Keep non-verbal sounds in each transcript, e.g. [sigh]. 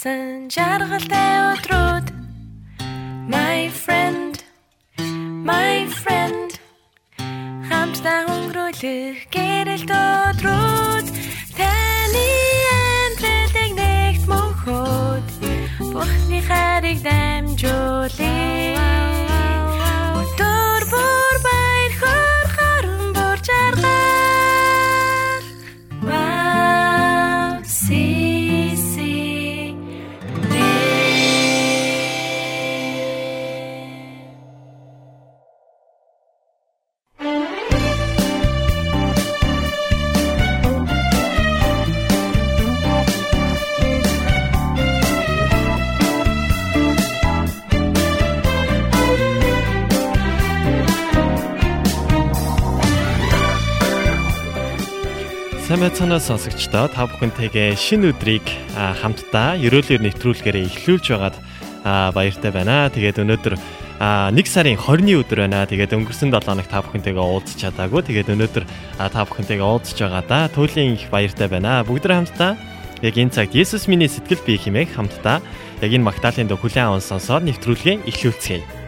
өнгөрсөн жаргалтай өдрүүд My friend My friend. Хамтдаа өнгөрүүлэх гэрэлт өдрүүд таны амьдралыг нэгт мөнхөд Бурхны хайрыг дамжуулъя Байцгаана сонсогчдоо та бүхэнтэйгээ шинэ өдрийг хамтдаа ерөөлөөр нэвтрүүлгээрээ эхлүүлж байгаад баяртай байна. Тэгээд өнөөдөр нэг сарын 20-ны өдөр байна. Тэгээд өнгөрсөн 7 хоног та бүхэнтэйгээ уулзч чадаагүй. Тэгээд өнөөдөр та бүхэнтэйгээ уулзч байгаа да. Туйлын их баяртай байна. Бүгд хамтдаа яг энэ цагт Есүс миний сэтгэл бие хэмээх хамтдаа яг энэ Магдалины дог хүлэн аван сонсоод нэвтрүүлгээ эхлүүлцгээе.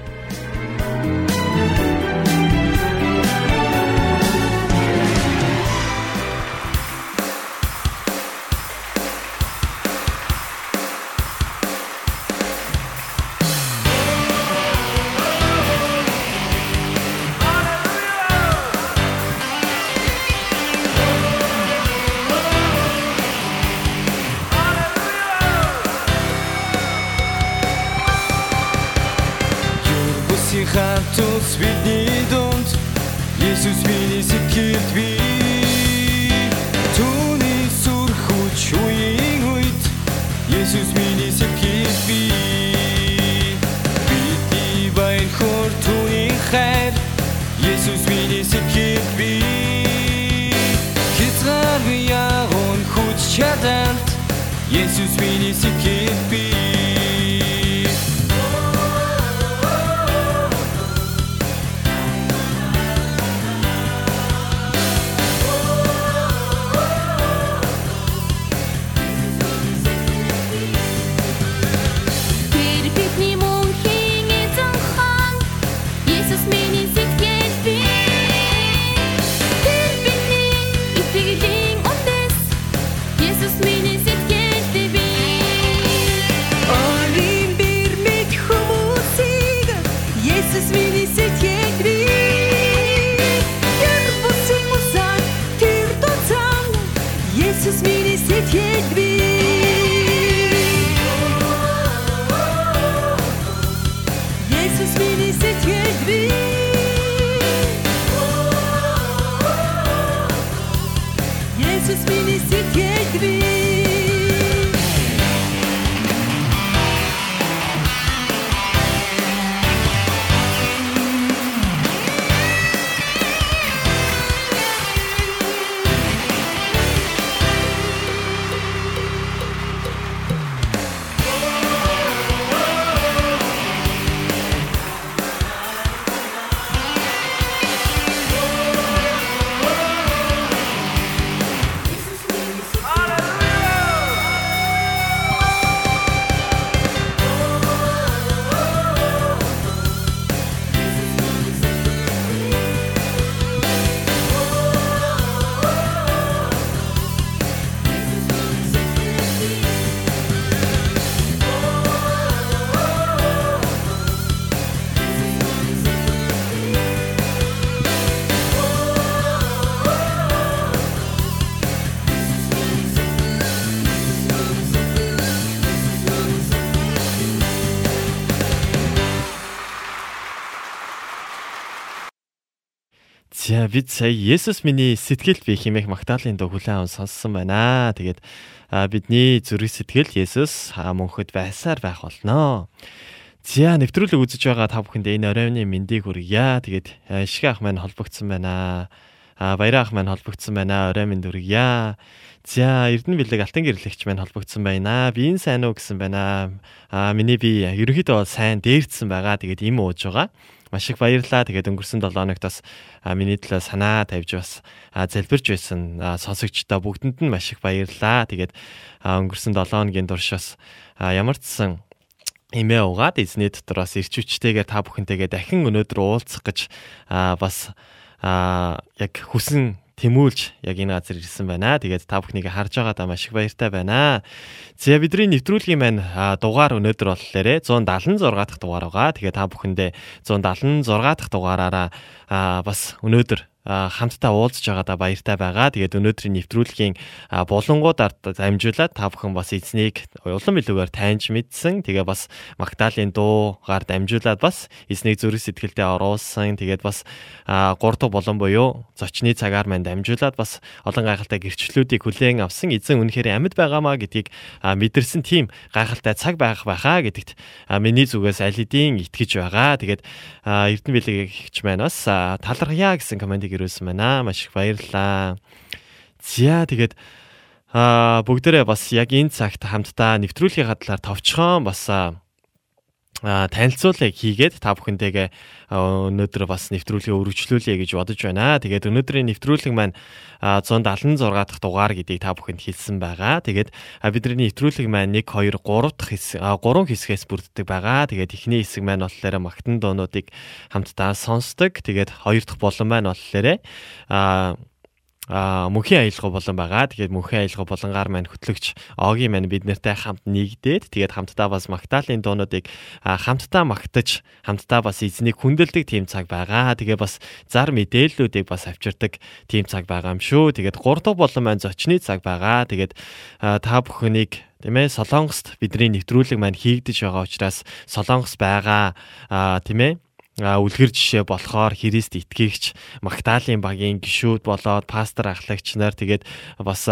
Бид сая Есүс миний сэтгэл би химэх Магдалины дуу хүлээн аван сонссон байна. Тэгээд бидний зүрх сэтгэл Есүс мөнхөд байсаар байх болно. За нэвтрүүлэг үзэж байгаа та бүхэнд энэ оройны мэндийг хүргье. Тэгээд шиг ах маань холбогдсон байна. А баяр ах маань холбогдсон байна. Орой минь дүргье. За Эрдэнэ бэлэг алтан гэрлэгч маань холбогдсон байна. Би энэ сайн уу гэсэн байна. А миний би ерөнхийдөө сайн дээрдсэн байгаа. Тэгээд им ууж байгаа. Маш их баярлалаа. Тэгээд өнгөрсөн 7 хоногт бас миний төлөө санаа тавьж бас залбирч байсан сонсогчдоо бүгдэнд нь маш их баярлалаа. Тэгээд өнгөрсөн 7 хоногийн турш бас ямар ч сан имээ угаад эзний дотроос ирч хүчтэйгээр та бүхэнтэйгээ дахин өнөөдөр уулзах гэж бас яг хүсэн тэмүүлж яг энэ газар ирсэн байна. Тэгээд та бүхнийг харж байгаадаа маш их баяртай байна. За бидний нэвтрүүлгийн маань дугаар өнөөдөр болохоор 176 дахь дугаар байгаа. Тэгээд та бүхэндээ 176 дахь дугаараараа бас өнөөдөр хамтдаа уулзж байгаадаа баяртай байгаа. Тэгээд өнөөдрийн нэвтрүүлгийн булангуудаар дамжуулаад та бүхэн бас эзнийг улам илүүгээр таньж мэдсэн. Тэгээ бас Магдалийн дуугаар дамжуулаад бас эзнийг зүрх сэтгэлдээ оруулсан. Тэгээд бас 3 дахь булан буюу зочны цагаар мань дамжуулаад бас олон гайхалтай гэрчлэлүүдийг хүлээн авсан. Эзэн үнэхээр амьд байгаамаа гэдгийг мэдэрсэн тийм гайхалтай цаг байх байхаа гэдэгт миний зүгээс аль хэдийн итгэж байгаа. Тэгээд Эрдэнэ билег ихч маань бас талархъя гэсэн комментиг ирүүлсэн байна. Маш их баярлалаа. За тэгээд аа бүгдээрээ бас яг энэ цагт хамтдаа нэвтрүүлгийн хадлаар товчхон бас танилцуулъя хийгээд та бүхэнтэйгээ өнөөдөр бас нэвтрүүлгээ өргөжлүүлье гэж бодож байна. Тэгээд өнөөдрийн нэвтрүүлэг маань 176 дахь дугаар гэдгийг та бүхэнд хэлсэн байгаа. Тэгээд бидний нэвтрүүлэг маань 1 2 3 дахь хэсэг 3 хэсгээс бүрддэг байгаа. Тэгээд эхний хэсэг маань болохоор магтан дуунуудыг хамтдаа сонсдог. Тэгээд хоёр дахь болон маань болохоор а мөнхийн аялал болон байгаа. Тэгээд мөнхийн аялал болонгаар маань хөтлөгч Огийн маань бид нартай хамт нэгдээд тэгээд хамтдаа бас Магдалины дуунуудыг хамтдаа магтаж хамтдаа бас эзнийг хүндэлдэг тийм цаг байгаа. Тэгээ бас зар мэдээллүүдийг бас авчирдаг тийм цаг байгаа юм шүү. Тэгээд 3 дахь болон маань зочны цаг байгаа. Тэгээд та бүхнийг тийм ээ Солонгост бидний нэвтрүүлэг маань хийгдэж байгаа учраас Солонгос байгаа тийм ээ үлгэр жишээ болохоор Христ итгэгч Магдалины багийн гишүүд болоод пастор ахлагч нар тэгээд бас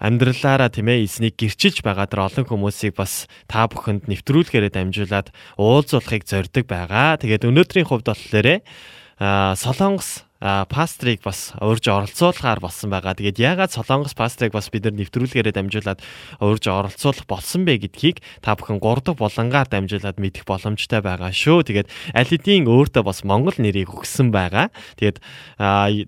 амьдралаараа тийм ээ эзнийг гэрчилж байгаа дэр олон хүмүүсийг бас та бүхэнд нэвтрүүлгээрээ дамжуулаад уулзуулахыг зорддог байгаа. Тэгээд өнөөдрийн хувьд болохоор Солонгос пастрийг бас урьж оролцуулахаар болсон байгаа. Тэгээд яагаад Солонгос пастрийг бас бид нар нэвтрүүлгээрээ дамжуулаад урьж оролцуулах болсон бэ гэдгийг та бүхэн 3 дахь булангаар дамжуулаад мэдэх боломжтой байгаа шүү. Тэгээд аль хэдийн өөртөө бас Монгол нэрийг өгсөн байгаа. Тэгээд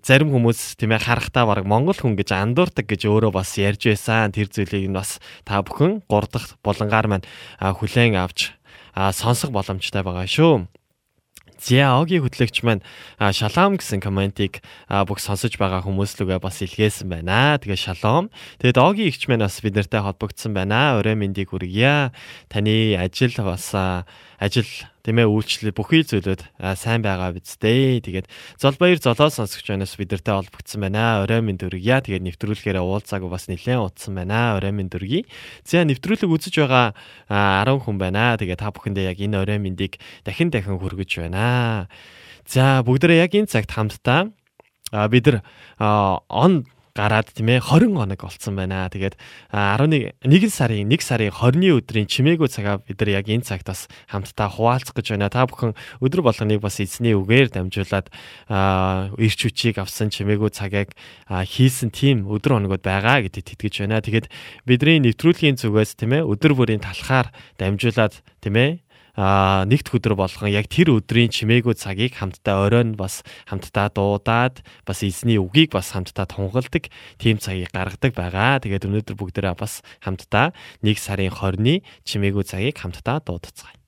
зарим хүмүүс тийм ээ харахтаа баг Монгол хүн гэж андуурдаг гэж өөрөө бас ярьж байсан. Тэр зүйлийг нь бас та бүхэн 3 дахь булангаар маань хүлээн авч сонсох боломжтой байгаа шүү. Зяогийн хөтлөгч маань шалом гэсэн комментиг бүх сонсож байгаа хүмүүс лүгээ бас илгээсэн байна. Тэгээ шалом. Тэгээд Огийн ихч маань бас бид нартай холбогдсон байна. Орой мэндийг хүргье. Таны ажил бас ажил тийм ээ үйлчлэл бүхий зүйлүүд сайн байгаа биз дээ. Тэгээд Золбаяр золоо сонсогч байнаас бидэртэй холбогдсон байна. Орой минь дөргийа. Тэгээд нэвтрүүлгээрээ уулзаагүй бас нэлээд утсан байна. Орой минь дөргий. За нэвтрүүлэг үзэж байгаа 10 хүн байна. Тэгээд та бүхэндээ яг энэ орой миньдийг дахин дахин хүргэж байна. За бүгдээрээ яг энэ цагт хамтдаа бид нар он гараад тийм ээ 20 хоног олцсон байна. Тэгээд 11 1 сарын 1 сарын 20-ны өдрийн чимээгүй цагаа бид нар яг энэ цагт бас хамтдаа хуваалцах гэж байна. Та бүхэн өдөр болгоныг бас эзний үгээр дамжуулаад ирч хүчийг авсан чимээгүй цагийг хийсэн тийм өдөр хоногуд байгаа гэдэгт итгэж байна. Тэгээд бидний нэвтрүүлгийн зүгээс тийм ээ өдөр бүрийн талхаар дамжуулаад тийм ээ нэгд өдөр болгон яг тэр өдрийн чимээгүй цагийг хамтдаа оройн бас хамтдаа дуудаад бас эзний үгийг бас хамтдаа тунгалдаг тийм цагийг гаргадаг байгаа. Тэгээд өнөөдөр бүгдээрээ бас хамтдаа 1 сарын 20-ны чимээгүй цагийг хамтдаа дуудацгаая.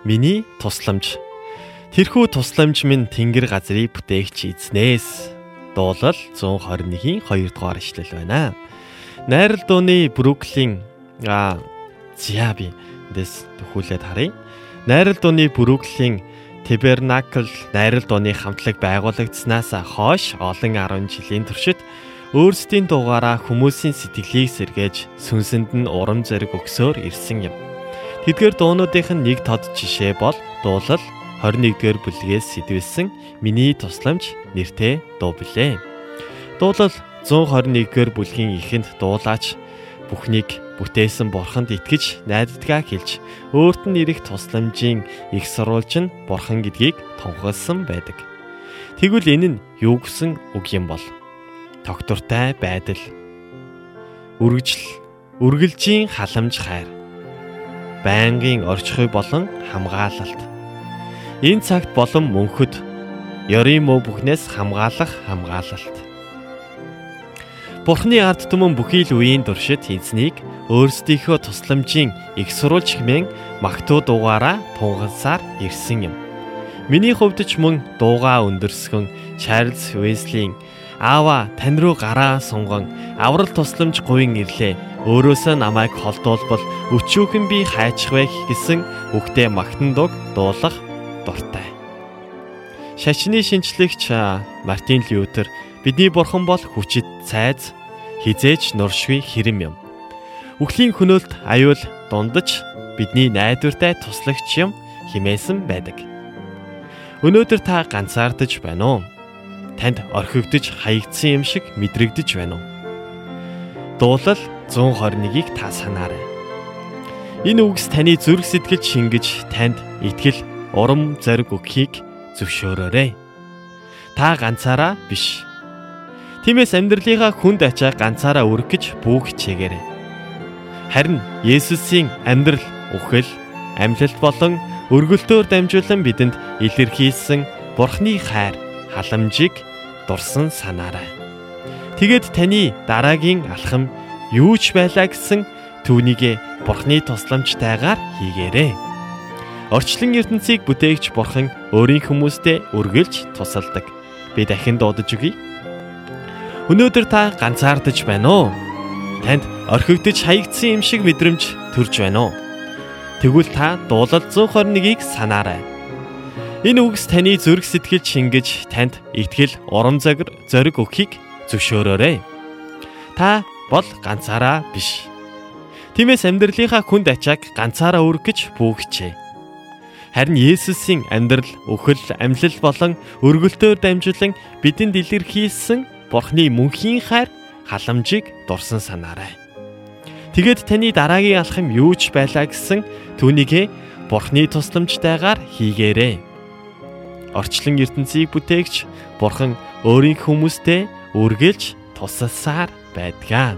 Миний тусламж. Тэрхүү тусламж минь Тэнгэр газрыг бүтээгч эзнээс. Дуулал 121-ийн 2 дугаар ишлэл байна. Найрал дууны Бруклин а Зяби дэс төхүүлээд харъя. Найрал дууны Бруклин Тебернакл найрал дууны хамтлаг байгуулагдсанаас хойш олон 10 жилийн туршид өөрсдийн дугаараа хүмүүсийн сэтгэлийг сэргээж сүнсэнд нь урам зориг өгсөөр ирсэн юм. Тэдгээр дуунуудынх нь нэг тод жишээ бол дуулал 21-р бүлгээс сэтвэлсэн миний тусламж нэртэй дуу билээ. Дуулал 121-р бүлгийн эхэнд дуулаач бүхнийг бүтээсэн бурханд итгэж найддгаа хэлж өөрт нь ирэх тусламжийн их сурвалж нь бурхан гэдгийг тунхагласан байдаг. Тэгвэл энэ нь юу гэсэн үг юм бол? Тогтвортой байдал. Үргэлжил, үргэлжийн халамж хайр. Байнгын орчхой болон хамгаалалт. Энэ цагт болон мөнхөд ёрийн муу бүхнээс хамгаалах хамгаалалт. Бурхны ард түмэн бүхий л үеийн туршид эзнийг өөрсдийнхөө тусламжийн их сурвалж хэмээн магтуу дуугаараа тунгалсаар ирсэн юм. Миний хувьд ч мөн дуугаа өндөрсгөн Чарльз Весли Аава тань руу гараа сунган аврал тусламж говийн ирлээ. Өөрөөсөө намайг холдуулбал өчүүхэн би хайчих вэ гэсэн үгтэй магтан дуг дуулах дуртай. Шашны шинчлэгч Мартин Лютер Бидний бурхан бол хүчит цайз хизээч нуршгүй хэрэм юм. Үхлийн хөнөөлт аюул дундаж бидний найдвартай туслагч юм химээсэн байдаг. Өнөөдөр та ганцаардаж байна уу? Танд орхигдож хаягдсан юм шиг мэдрэгдэж байна уу? Дуулал 121-ийг та санаарай. Энэ үгс таны зүрх сэтгэл шингэж танд итгэл урам зориг өгөхийг зөвшөөрөөрэй. Та ганцаараа биш Тиймээс амьдралынхаа хүнд ачаа ганцаараа өргөх гэж бүү хичээгээрэй. Харин Есүсийн амьдрал, үхэл, амьлалт болон өргөлтөөр дамжуулан бидэнд илэрхийлсэн Бурхны хайр, халамжийг дурсан санаарай. Тэгэд таны дараагийн алхам юу ч байлаа гэсэн түүнийг Бурхны тусламжтайгаар хийгээрэй. Орчлон ертөнцийг бүтээгч Бурхан өөрийн хүмүүстэй үргэлж тусалдаг. Би дахин дуудаж өгье Өнөөдөр та ганцаардаж байна уу? Танд орхигдож хаягдсан юм шиг мэдрэмж төрж байна уу? Тэгвэл та дуулал 121-ийг санаарай. Энэ үгс таны зүрх сэтгэл шингэж танд итгэл, урам зориг өгөхийг зөвшөөрөөрэй. Та бол ганцаараа биш. Тиймээс амьдралынхаа хүнд ачааг ганцаараа өргөх гэж бүүгчээ. Харин Есүсийн амьдрал, үхэл, амьлал болон өргөлтөөр дамжуулан бидэнд илэрхийлсэн Бурхны мөнхийн хайр халамжийг дурсан санаарай. Тэгэд таны дараагийн алхам юу ч байлаа гэсэн түүнийг Бурхны тусламжтайгаар хийгээрэй. Орчлон ертөнцийг бүтээгч Бурхан өөрийн хүмүүстэй үргэлж тусалсаар байдгаа.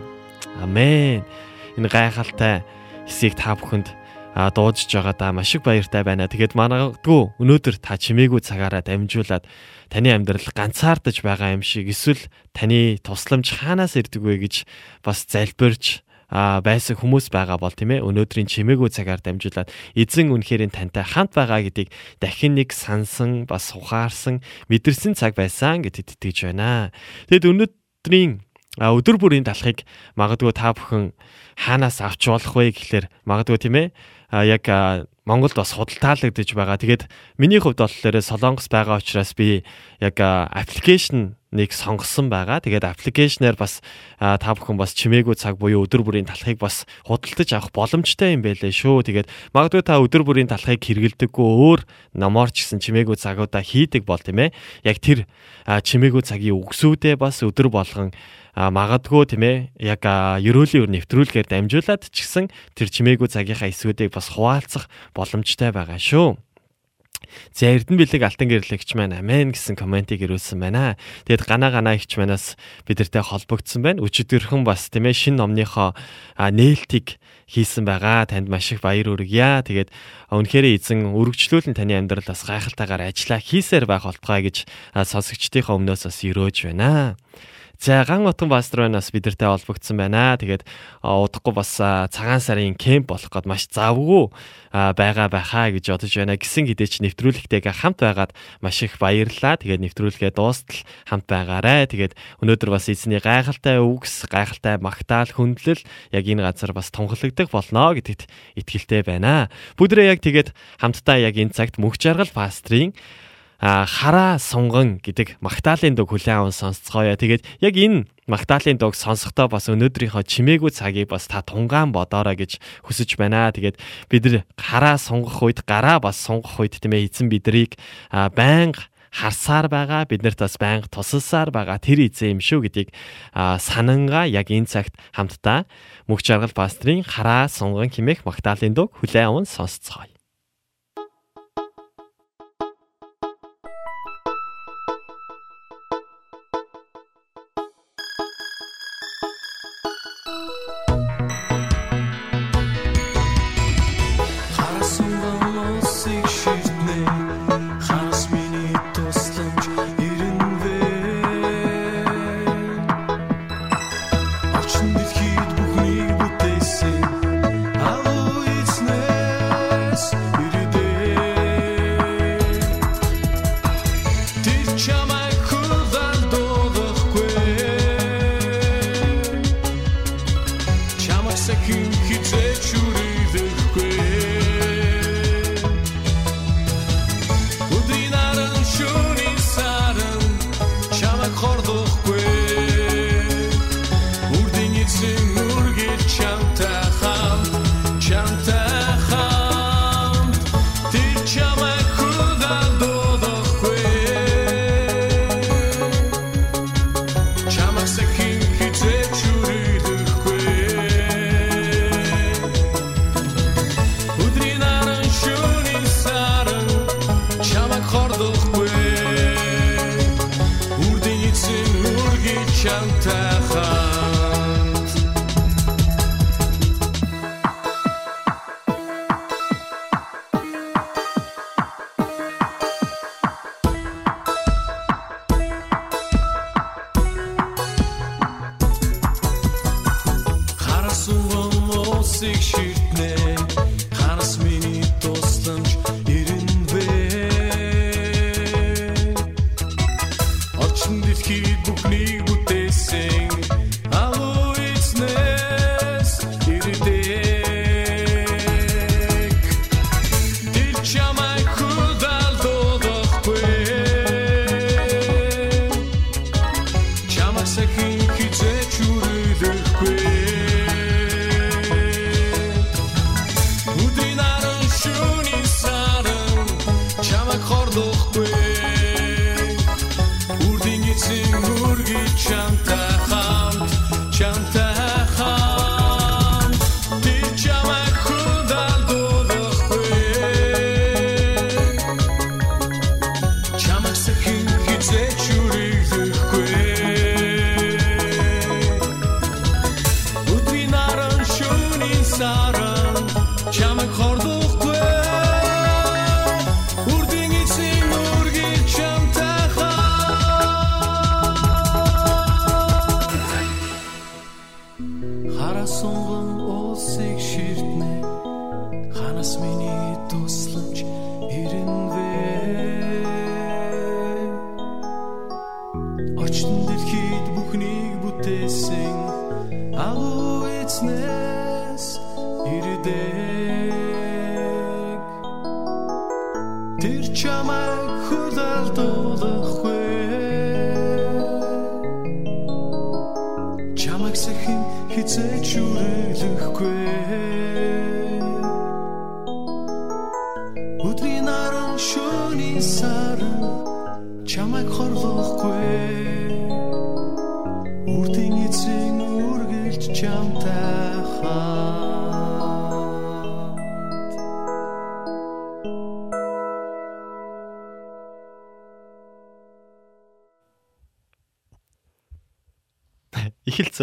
Амен. Энэ гайхалтай хэсгийг та бүхэнд дуудаж байгаадаа маш их баяртай байна. Тэгээд манайдгүй өнөөдөр та чимээгүй цагаараа дамжуулаад таны амьдрал ганцаардаж байгаа юм шиг эсвэл таны тусламж хаанаас ирдэг вэ гэж бас залбирч а байсан хүмүүс байгаа бол тийм ээ өнөөдрийн чимээгүй цагаар дамжуулаад эзэн үнэхээр тантай хамт байгаа гэдгийг дахин нэг сансан бас ухаарсан мэдэрсэн цаг байсан гэдэгт итгэж байна. Тэгэд өнөөдрийн өдөр бүрийн талхыг магадгүй та бүхэн хаанаас авч болох вэ гэхлээр магадгүй тийм ээ яг Монголд бас худалдаалагдаж байгаа. Тэгээд миний хувьд болохоор Солонгос байгаа учраас би яг аппликейшн нэг сонгосон байгаа. Тэгээд аппликейшнээр бас та бүхэн бас чимээгүй цаг буюу өдөр бүрийн талхыг бас худалдаж авах боломжтой юм байлээ шүү. Тэгээд магадгүй та өдөр бүрийн талхыг хэрэгэлдэггүй өөр номоор ч гэсэн чимээгүй цагуудаа хийдэг бол тийм ээ. Яг тэр чимээгүй цагийн үгсүүдээ бас өдөр болгон а магадгүй тийм ээ яг ерөөлийн өр нэвтрүүлгээр дамжуулаад ч гэсэн тэр чимээгүй цагийнхаа эсвүүдийг бас хуваалцах боломжтой байгаа шүү. За Эрдэнэ бэлэг алтан гэрлэгч маань амен гэсэн комментиг ирүүлсэн байна. Тэгэд гана гана ихч манаас бидэртэй холбогдсон байна. Өчигдөрхөн бас тийм ээ шин номныхоо нээлтийг хийсэн байгаа. Танд маш их баяр хүргье. Тэгээд үнэхээр эзэн өргөжлүүлэн таны амьдралаас гайхалтайгаар ажиллаа хийсээр байх болтугай гэж сонсогчдийнхоо өмнөөс бас өрөөж байна. За ган утган пастор байна бас бидэртэй холбогдсон байна. Тэгээд удахгүй бас цагаан сарын кемп болох гээд маш завгүй байгаа байхаа гэж бодож байна. Гисэн хідээч нэвтрүүлэгтэйгээ хамт байгаад маш их баярлалаа. Тэгээд нэвтрүүлгээ дуустал хамт байгаарэ. Тэгээд өнөөдөр бас эзний гайхалтай үгс, гайхалтай магтаал, хүндлэл яг энэ газар бас тунхлагдах болно гэдэгт итгэлтэй байна. Бүдрээ яг тэгээд хамтдаа яг энэ цагт мөнх жаргал пастрийн хараа сунган гэдэг магтаалын дог хүлээн аван сонсцгоё. Тэгээд яг энэ магтаалын дог сонсохдоо бас өнөөдрийнхөө чимээгүй цагийг бас та тунгаан бодоорой гэж хүсэж байна. Тэгээд бид нар хараа сунгах үед гараа бас сунгах үед тийм ээ эзэн бидрийг байнга харсаар байгаа бид нарт бас байнга тусалсаар байгаа тэр эзэн юм шүү гэдгийг сананга яг энэ цагт хамтдаа мөнх жаргал пастрын хараа сунган химэх магтаалын дуг хүлээн аван сонсцгоё.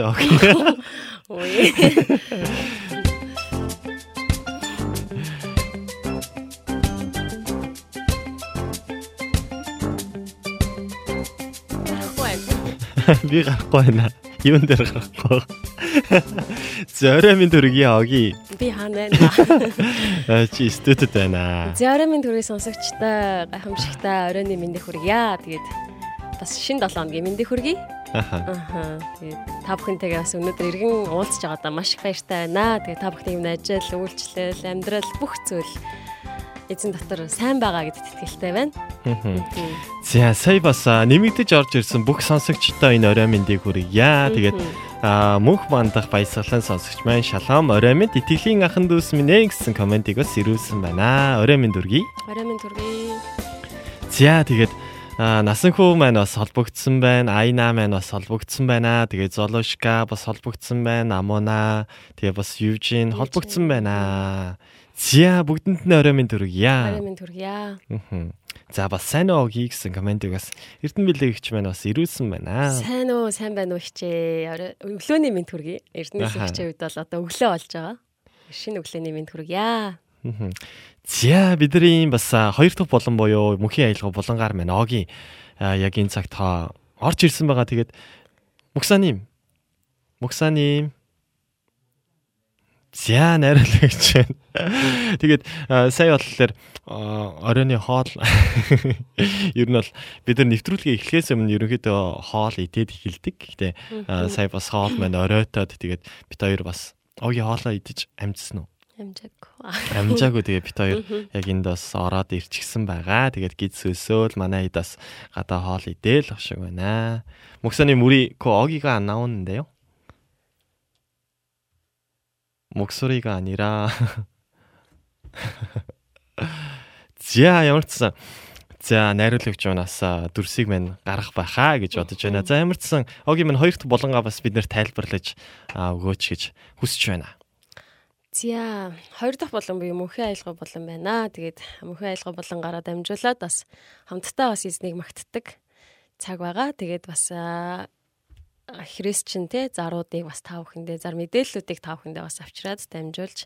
Окей. Ой. Би гарахгүй байна. Юун дээр гарахгүй. Зориамын төргийн оги. Би хаана байна? Чи студид байна. Зориамын төргийн сонсогчтой гайхамшигтай оройны мэндийг хүргье. Тэгээд бас шинэ 7 хоногийн мэндийг хүргэе. Аха. Тэгээд та бүхэнтэйгээ бас өнөөдөр иргэн уулзж байгаадаа маш их баяртай байна. Тэгээд та бүхний юм ажил, үйлчлэл, амьдрал бүх зүйл эзэн дотор сайн байгаа гэдэгт итгэлтэй байна. За сая бас нэмэгдэж орж ирсэн бүх сонсогчдоо энэ орой мэндийг хүргье. Тэгээд мөнх мандах баясгалан сонсогч маань шалом орой мэнд итгэлийн ахан дүүс минь ээ гэсэн комментиг бас ирүүлсэн байна. Орой мэнд үргэе. Орой мэнд үргэе. За тэгээд Аа Насанхүү маань бас холбогдсон байна. Айна маань бас холбогдсон байна. Тэгээ Золушка бас холбогдсон байна. Амуна тэгээ бас Южин холбогдсон байна. Зя бүгдэнд нь орой минь төргийа. Орой минь төргийа. За бас сайн уу гэсэн комментиг бас Эрдэнэ билэгч маань бас ирүүлсэн байна. Сайн уу, сайн байна уу хичээ. Өглөөний минь төргий. Эрдэнэ билэгчийн үед бол одоо өглөө болж байгаа. Шинэ өглөөний минь төргийа. За бидний бас хоёр дахь болон буюу мөнхийн аялга булангаар маань Огийн яг энэ цагт орж ирсэн байгаа. Тэгээд Муксаним. Муксаним За найруулагч байна. Тэгээд сая болохоор оройны хоол ер нь бол бид нар нэвтрүүлгээ эхлэхээс өмнө ерөнхийдөө хоол идээд эхэлдэг. Гэтэ сая бас хоол маань оройтоод тэгээд бит хоёр бас огийн хоолоо идэж амжсан уу? Амжаагүй. Амжаагүй тэгээ бит хоёр яг энд бас ороод ирчихсэн байгаа. Тэгээд гид сөсөөл манай хэд бас гадаа хоол идэл авшиг байна. 목사님 우리 그 어기가 안 나오는데요? 목소리가 아니라 За ямар ч сан За найруулагч унаас дүрсийг минь гарах байхаа гэж бодож байна. За ямар ч сан огийн минь хоёрт болонгаа бас бид нэр тайлбарлаж өгөөч гэж хүсэж байна. За хоёр дахь болон буюу мөнхийн аялга болон байна. Тэгээд мөнхийн аялга болонгаараа дамжуулаад бас хамтдаа бас эзнийг магтдаг цаг байгаа. Тэгээд бас христчин те заруудыг бас тав хүндээ зар мэдээллүүдийг тав хүндээ бас авчираад дамжуулж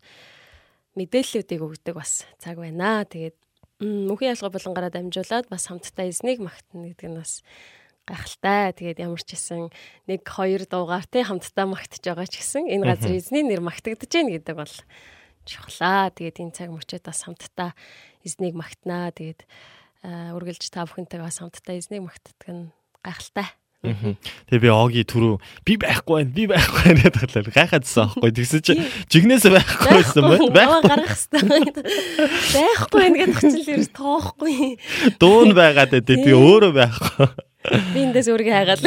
мэдээллүүдийг өгдөг бас цаг байна. Тэгээд мөнхийн ялгаа болонгаараа дамжуулаад бас хамтдаа эзнийг магтана гэдэг нь бас гайхалтай. Тэгээд ямар ч гэсэн нэг хоёр дуугаар те хамтдаа магтж байгаа ч гэсэн энэ газар эзний нэр магтагдаж байна гэдэг бол чухлаа. Тэгээд энэ цаг мөчөд бас хамтдаа эзнийг магтнаа. Тэгээд үргэлж та бүхэнтэйгээ бас хамтдаа эзнийг магтдаг нь гайхалтай. Тэгээ би Оги түрүү би байхгүй байна. Би байхгүй байна гэдэг талаар гайхаадсан аахгүй. Тэгсэн чи жигнээс байхгүй байсан байна. Байхгүй гарах хэвээр. Байхгүй байна гэдэг чинь л ерөөс тоохгүй. Дуун байгаад дээ би өөрөө байхгүй. Би эндээс өөрийгөө хайгаал.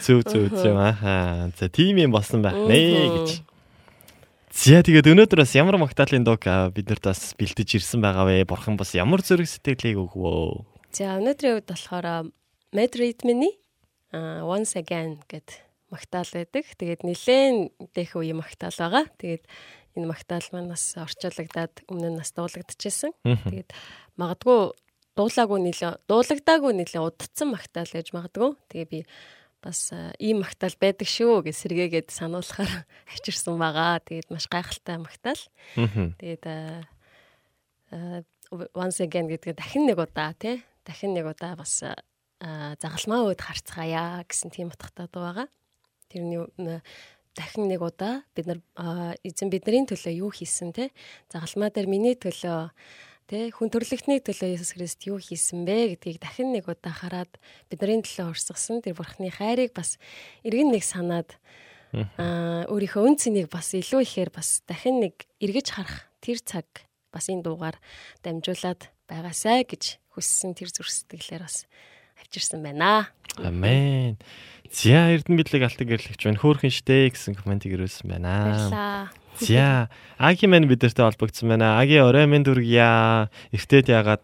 Зүг зүг зүг аа. За тийм юм болсон байх нэ гэж. За тэгээд өнөөдөр бас ямар магтаалын дог бид нарт бас бэлдэж ирсэн байгаа вэ? Бурхан бас ямар зүрх сэтгэлийг өгвөө? За өнөөдрийн үед болохоор Madrid миний once again гэд магтаал байдаг. Тэгээд нилээн дэх үе магтаал байгаа. Тэгээд энэ магтаал маань бас орчуулагдаад өмнө нь бас дуулагдчихсэн. Тэгээд магадгүй дуулаагүй нилээ дуулагдаагүй нилээ удцсан магтаал гэж магадгүй. Тэгээ би бас ийм магтаал байдаг шүү гэж сэргээгээд сануулахаар [laughs] авчирсан байгаа. Тэгээд маш гайхалтай магтаал. Тэгээд once again гэдгээ дахин нэг удаа тий дахин нэг удаа бас загалмаа өөд харцгаая гэсэн тийм утгатай дуу байгаа. Тэрний дахин нэг удаа бид нар эзэн бидний төлөө юу хийсэн те загалмаа дээр миний төлөө те хүн төрлөختний төлөө Иесус Христ юу хийсэн бэ гэдгийг дахин нэг удаа хараад бидний төлөө урсгасан тэр бурхны хайрыг бас эргэн нэг санаад аа өөрийнхөө үн цэнийг бас илүү ихээр бас дахин нэг эргэж харах тэр цаг бас энэ дуугаар дамжуулаад байгаасай гэж хүссэн тэр зүрх сэтгэлээр бас авчирсан байна. Амен. Зя Эрдэнэ бидлэг алтан гэрлэгч байна. Хөөхөн штэ гэсэн комментиг ирүүлсэн байна. Баярлаа. Зя Аги мэн бидэртэй холбогдсон байна. Аги орой минь дүргийа. Эртэд ягаад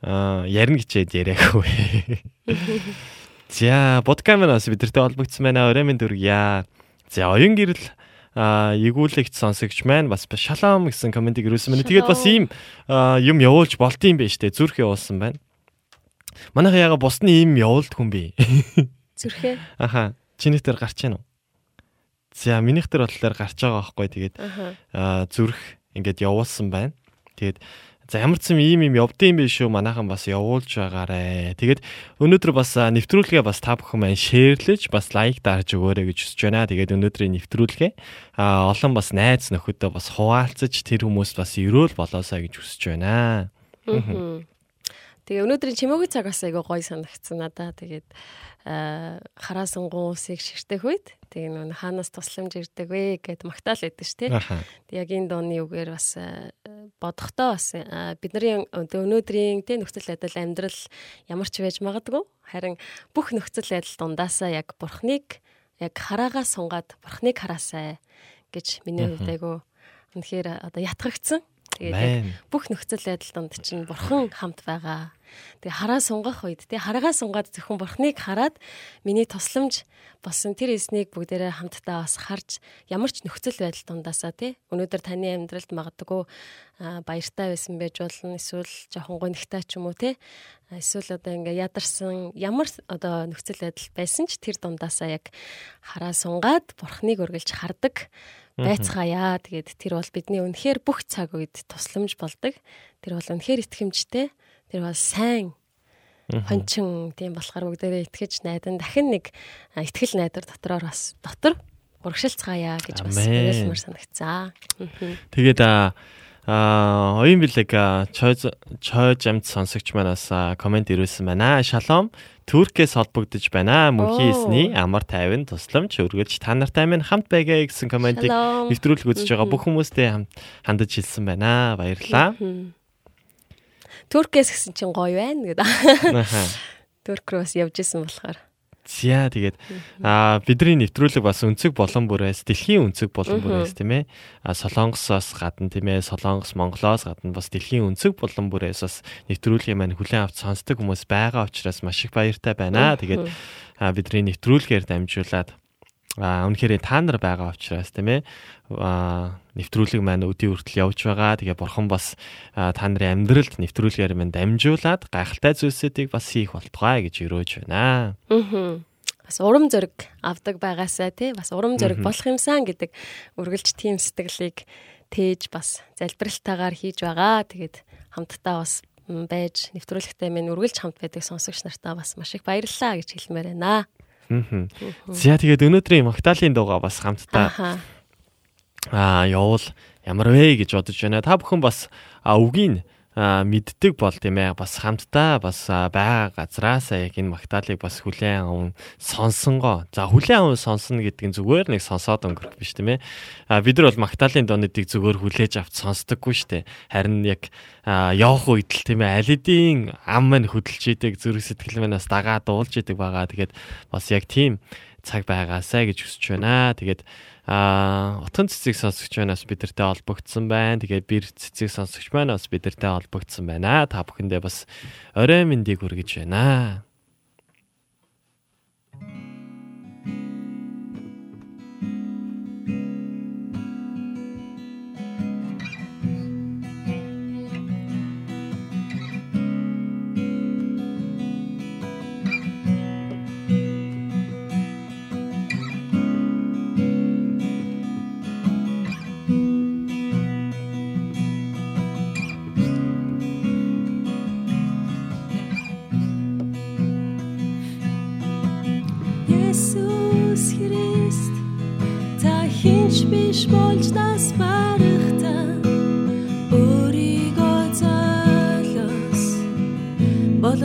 ярина гэчээд яриаггүй. [laughs] За подкамаас бидэртэй холбогдсон байна. Орой минь дүргийа. За оюун гэрэл эгүүлэгч сонсогч маань бас шалом гэсэн комментиг ирүүлсэн байна. Тэгээд бас ийм юм явуулж болтын юм байна штэ. Зүрх явуулсан байна. Манайха яга бусны ийм явуулдаг хүн би. Зүрхээ. Аха. Чиний дээр гарч яана уу? За минийх дээр болохоор гарч байгаа байхгүй. Тэгээд зүрх ингээд явуулсан байна. Тэгээд за ямар ч юм ийм юм явдсан юм биш үү? Манайхан бас явуулж байгаарэ. Тэгээд өнөөдөр бас нэвтрүүлгээ бас та бүхэн маань шеэрлэж бас лайк дарж өгөөрэй гэж хүсэж байна. Тэгээд өнөөдрийн нэвтрүүлгээ аа олон бас найз нөхөдөө бас хуваалцаж тэр хүмүүс бас өрөөл болоосаа гэж хүсэж байна. Тэгээ өнөөдрийн чимээгүй цаг бас айгаа гоё санагдсан надаа. Тэгээд хараасан гуусыг ширтэх үед тэгээ нөө хаанаас тусламж ирдэг вэ гэд магтаал байдаг ш тий. Тэг яг энэ дууны үгээр бас бодохдоо бас бидний өнөөдрийн тий нөхцөл байдал амьдрал ямар ч байж магадгүй. Харин бүх нөхцөл байдал дундаасаа яг бурхныг яг хараагаа сунгаад бурхныг хараасай гэж миний хувьд айгу үнэхээр одоо ятгагдсан. Тэгээд бүх нөхцөл байдал донд чинь бурхан хамт байгаа. Тэгээ хараа сунгах үед тий хараагаа сунгаад зөвхөн бурхныг хараад миний тусламж болсон тэр эснийг бүгдээрээ хамтдаа бас харж ямар ч нөхцөл байдал дундаасаа тий өнөөдөр таны амьдралд магадгүй баяртай байсан байж болно эсвэл жоохон гонигтай ч юм уу тий эсвэл одоо ингээ ядарсан ямар одоо нөхцөл байдал байсан ч тэр дундаасаа яг хараа сунгаад бурхныг өргөлж хардаг байцгаая. Тэгээд тэр бол бидний үнэхээр бүх цаг үед тусламж болдог. Тэр бол үнэхээр итгэмжтэй. Тэр бол сайн хончин тийм болохоор бүгдээрээ итгэж найдан дахин нэг итгэл найдар дотроор бас дотор урагшилцгаая гэж бас хэлмээр санагцаа. Тэгээд а оюун билег чойж амт сонсогч манаас комент ирүүлсэн байна. Шалом Туркээс холбогдож байна. Мөнхийн эсний амар тайван тусламж өргөж та нартай минь хамт байгээ гэсэн комментиг нэвтрүүлэг үзэж байгаа бүх хүмүүстээ хамт хандаж хэлсэн байна. Баярлалаа. Туркээс гэсэн чинь гоё байна гэдэг. Турк руу бас явж исэн болохоор. За тэгээд аа бидний нэвтрүүлэг бас өнцөг болон бүрээс дэлхийн өнцөг болон бүрээс тийм ээ Солонгосоос гадна тийм ээ Солонгос Монголоос гадна бас дэлхийн өнцөг болон бүрээс бас нэвтрүүлгийн маань хүлээн авч сонсдог хүмүүс байгаа учраас маш их баяртай байна. Тэгээд бидний нэвтрүүлгээр дамжуулаад а үнэхээр та нар байгаа учраас тийм ээ нэвтрүүлэг маань өдий хүртэл явж байгаа. Тэгээ бурхан бас та нарын амьдралд нэвтрүүлгээр маань дамжуулаад гайхалтай зүйлсүүдийг бас хийх болтугай гэж өрөөж байна. Аа. Бас урам зориг авдаг байгаасаа тий бас урам зориг болох юмсан гэдэг үргэлж тийм сэтгэлийг тээж бас залбиралтайгаар хийж байгаа. Тэгээд хамтдаа бас байж нэвтрүүлэгтээ минь үргэлж хамт байдаг сонсогч нартаа бас маш их баярлалаа гэж хэлмээр байна. За тэгээд өнөөдрийн Магдалины дууга бас хамтдаа аа явуул. Ямар вэ гэж бодож байна. Та бүхэн бас үгийн мэддэг бол тийм ээ бас хамтдаа бас байгаа газраасаа яг энэ магтаалыг бас хүлээн аван сонсонгоо. За хүлээн аван сонсно гэдэг нь зүгээр нэг сонсоод өнгөрөх биш тийм ээ. Бид нар бол магтаалын донуудыг зүгээр хүлээж авч сонсдоггүй шүү дээ. Харин яг явах үед л тийм ээ аль эдийн ам маань хөдөлж идэг зүрх сэтгэл манаас дагаа дуулж идэг байгаа. Тэгээд бас яг тийм цаг байгаасаа гэж хүсэж байна. Тэгээд а утган цэцэг сонсогч байнаас бидэртэй холбогдсон байна. Тэгээд бэр цэцэг сонсогч байнаас бидэртэй холбогдсон байна. Та бүхэндээ бас орой мэндийг хүргэж байна.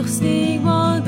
Болгосныг бодоод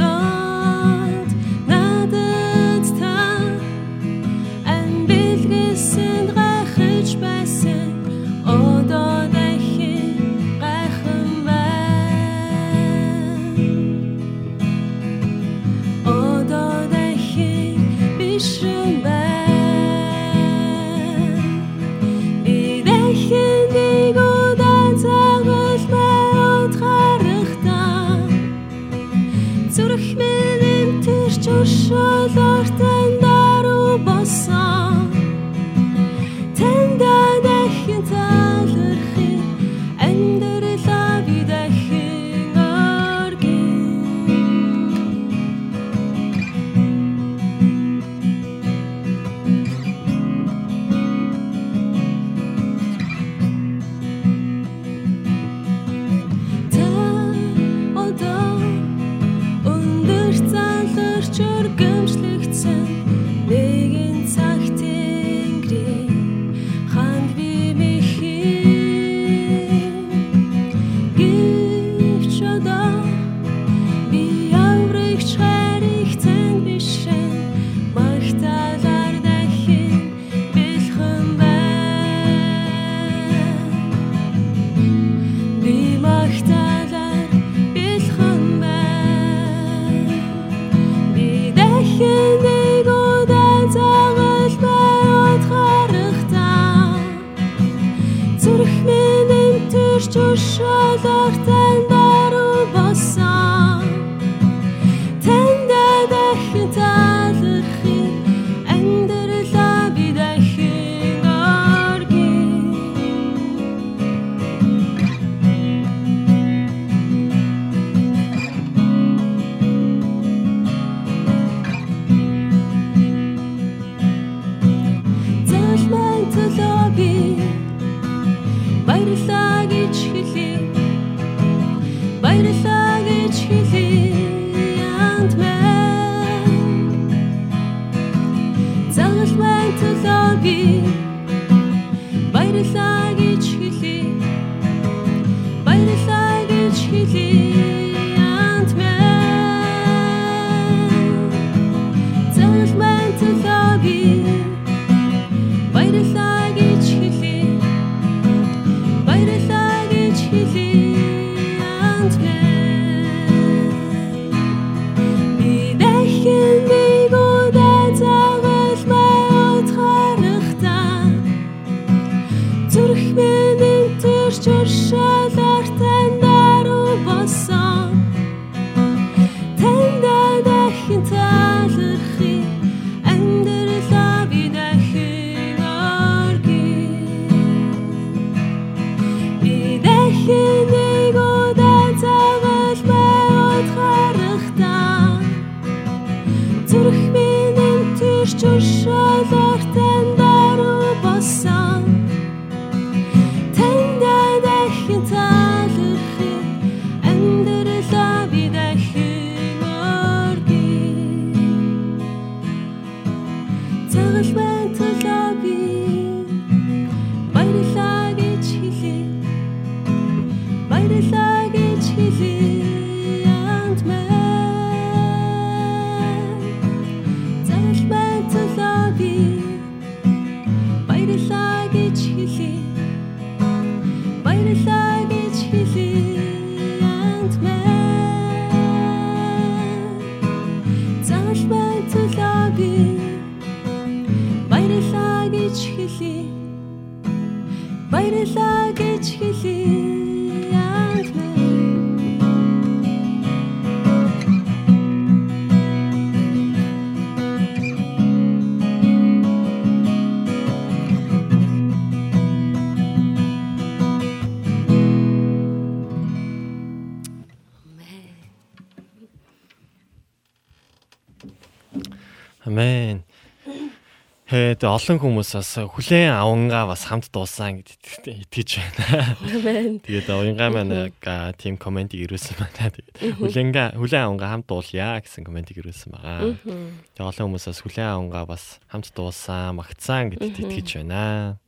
Хэд олон хүмүүс бас хүлээн авангаа бас хамт дуусан гэдэгт итгэж байна. Тэгээд уянгаа маань тийм комментиг ирүүлсэн байна. Тэгээд хүлээнгээ хүлээн авангаа хамт дуулъя гэсэн комментиг ирүүлсэн байгаа. Тэгээд олон хүмүүс бас хүлээн авангаа бас хамт дуусан, магтсан гэдэгт итгэж байна.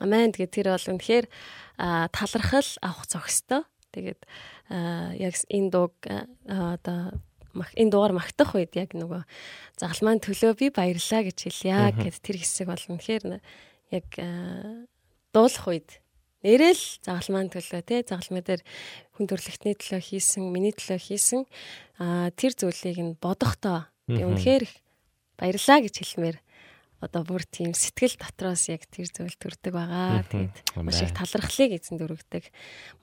Амен. Тэгээд тэр бол үнэхээр талархал авах зохистой. Тэгээд яг энэ дууг одоо энэ дуугаар магтах үед яг нөгөө загал маань төлөө би баярлаа гэж хэлье гэд тэр хэсэг бол үнэхээр н- яг дуулах үед нэрэл загал маань төлөө те загал мэ дээр хүн төрлөختний төлөө хийсэн миний төлөө хийсэн а, тэр зүйлийг нь бодохдоо би үнэхээр их баярлаа гэж хэлмээр одоо бүр тийм сэтгэл дотроос яг тэр зүйл төрдөг байгаа. Тэгээд маш их талархлыг эзэн дөрөгдөг.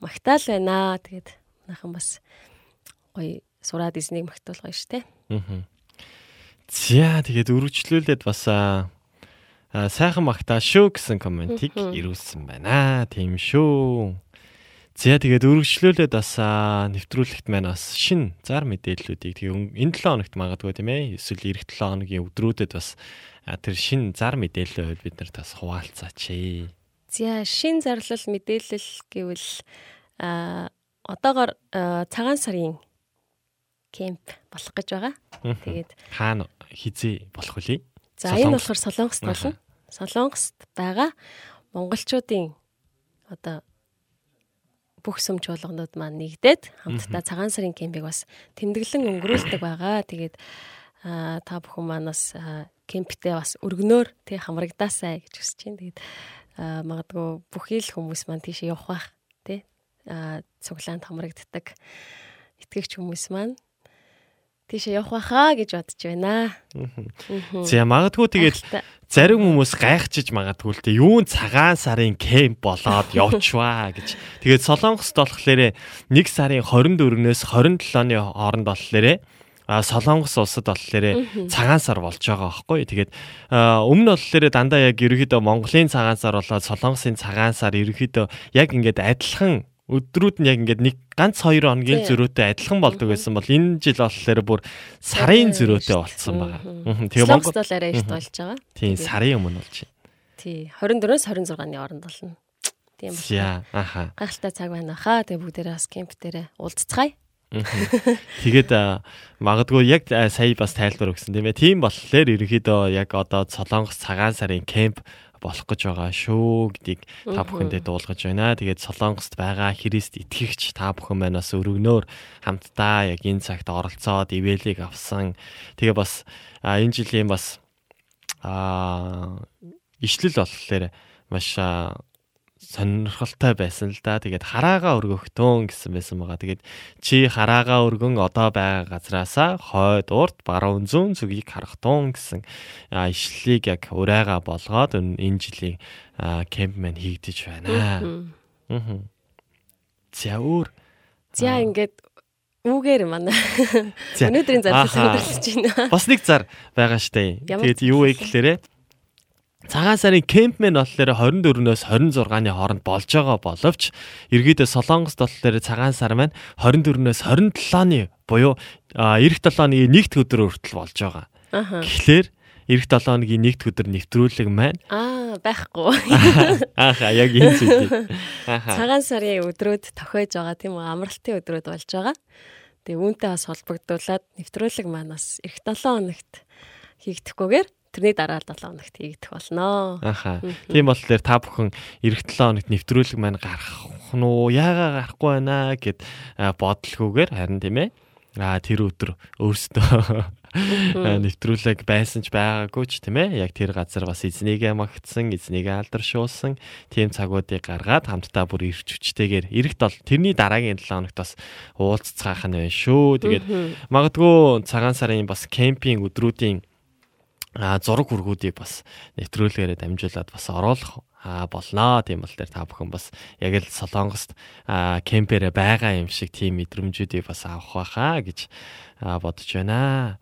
Магтаал байна. Тэгээд нахан бас гоё сураад эзнийг магтуулгая штэ. Мгм. За тэгээд үргэлжлүүлээд бас аа сайхан магтаа шүү гэсэн комментиг ирүүлсэн байна. Тийм шүү. За тэгээд үргэлжлүүлээд бас аа, нэвтрүүлэгт маань бас шин зар мэдээллүүдийг тэгээ энэ 7 хоногт магадгүй тийм ээ эсвэл эх 7 хоногийн өдрүүдэд бас тэр шин зар мэдээллөө бид нарт бас хуваалцаач. За шин зарлал мэдээлэл гэвэл а одоогор цагаан сарын кемп болох гэж байгаа. Тэгээд хаана хизээ болох вэ? за энэ болохоор Солонгост болно. Солонгост байгаа монголчуудын одоо бүх сүмч болгонууд маань нэгдээд хамтдаа цагаан сарын кемпийг бас тэмдэглэн өнгөрүүлдэг байгаа. Тэгээд та бүхэн аа, кемптэй бас өргөнөөр тий хамрагдаасай гэж хүсэж байна. Тэгээд магадгүй бүхий л хүмүүс маань тийшээ явах байх тий аа, цуглаанд хамрагддаг итгэгч хүмүүс маань тийшээ явах байхаа гэж бодож байна. За магадгүй тэгээд зарим хүмүүс гайхчиж магадгүй л те юун цагаан сарын кемп болоод явчваа [laughs] гэж. Тэгээд Солонгост болохоор 1 сарын 24-нөөс 27-ны хооронд болохоор а Солонгос улсад болохоор цагаан сар болж байгаа байхгүй. Тэгээд өмнө болохоор дандаа яг ерөөхдөө Монголын цагаан сар болоод Солонгосын цагаан сар ерөөхдөө яг ингээд адилхан өдрүүд нь яг ингээд нэг ганц 2 хоногийн Тийм. зөрүүтэй адилхан болдог байсан бол энэ жил болохоор бүр сарын зөрөөтэй болцсон байгаа. Тэгээ Солонгост Монгол бол арай их болж байгаа. тийм сарын өмнө болж байна. Тий 24-өөс 26-ны хооронд болно. Тийм ба. За аха. Гайхалтай цаг байна хаа. Тэгээ бүгдээрээ бас кемп дээрээ уулзцгаая. Тэгээд магадгүй яг сая бас тайлбар өгсөн тийм ээ. Тийм болохоор ерөнхийдөө яг одоо Солонгос цагаан сарын кемп болох гэж байгаа шүү гэдгийг та бүхэндээ дуулгаж байна. Тэгээд Солонгост байгаа Христ итгэгч та бүхэн маань бас өргөнөөр хамтдаа яг энэ цагт оролцоод ивэлийг авсан. Тэгээ бас энэ жилийн бас аа ишлэл болохоор маш сонирхолтой байсан л да. Тэгээд хараага өргөхтөн гэсэн байсан байгаа. Тэгээд чи хараага өргөн одоо байгаа газраасаа хойд урд баруун зүүн зүгийг харахтун гэсэн ишлэлийг яг урайга болгоод энэ жилийн кемп маань хийгдэж байна. Аа. Өөр. За ингээд Үгээр манай. Өнөөдрийн зар төлөвлөж байна. Бас нэг зар байгаа штэ. Тэгээд юу вэ гэхлээрэ Цагаан сарын кемп мэн болохоор 24-өөс 26-ны хооронд болж байгаа боловч ерөөдөө Солонгост болохоор цагаан сар маань 24-өөс 27-ны буюу эх 7-ны нэгд өдөр хүртэл болж байгаа. Тэгэхээр эх 7-ны нэгд өдөр нэвтрүүлэг маань аа байхгүй. [laughs] Ааха яг энэ зүйл. Цагаан сарын өдрүүд тохиож байгаа тийм үү амралтын өдрүүд болж байгаа. Тэгээ үүнтэй бас холбогдуулаад нэвтрүүлэг маань бас эх 7 хоногт хийгдэхгүйгээр тэрний дараа 7 хоногт хийгдэх болно. Аха. Тийм болохоор та бүхэн эх 7 хоногт нэвтрүүлэг маань гарах нь уу? Яагаа гарахгүй байна гэд бодлохгүйгээр харин тийм ээ. Аа тэр өдөр өөрсдөө [laughs] нэвтрүүлэг байсан ч байгаагүй ч тийм ээ. Яг тэр газар бас эзнийгээ магтсан, эзнийгээ алдаршуулсан тийм цагуудыг гаргаад хамтдаа бүр ирч хүчтэйгээр эрэгт бол тэрний дараагийн 7 хоногт бас уулзцаах нь байна шүү. Тэгээд магадгүй цагаан сарын бас кемпинг өдрүүдийн зураг хүргүүдийг бас нэвтрүүлгээрээ дамжуулаад бас оруулах болноо. Тийм бол тэр та бүхэн бас яг л Солонгост кемпэрэ байгаа юм шиг тийм мэдрэмжүүдийг бас авах байхаа гэж бодож байна.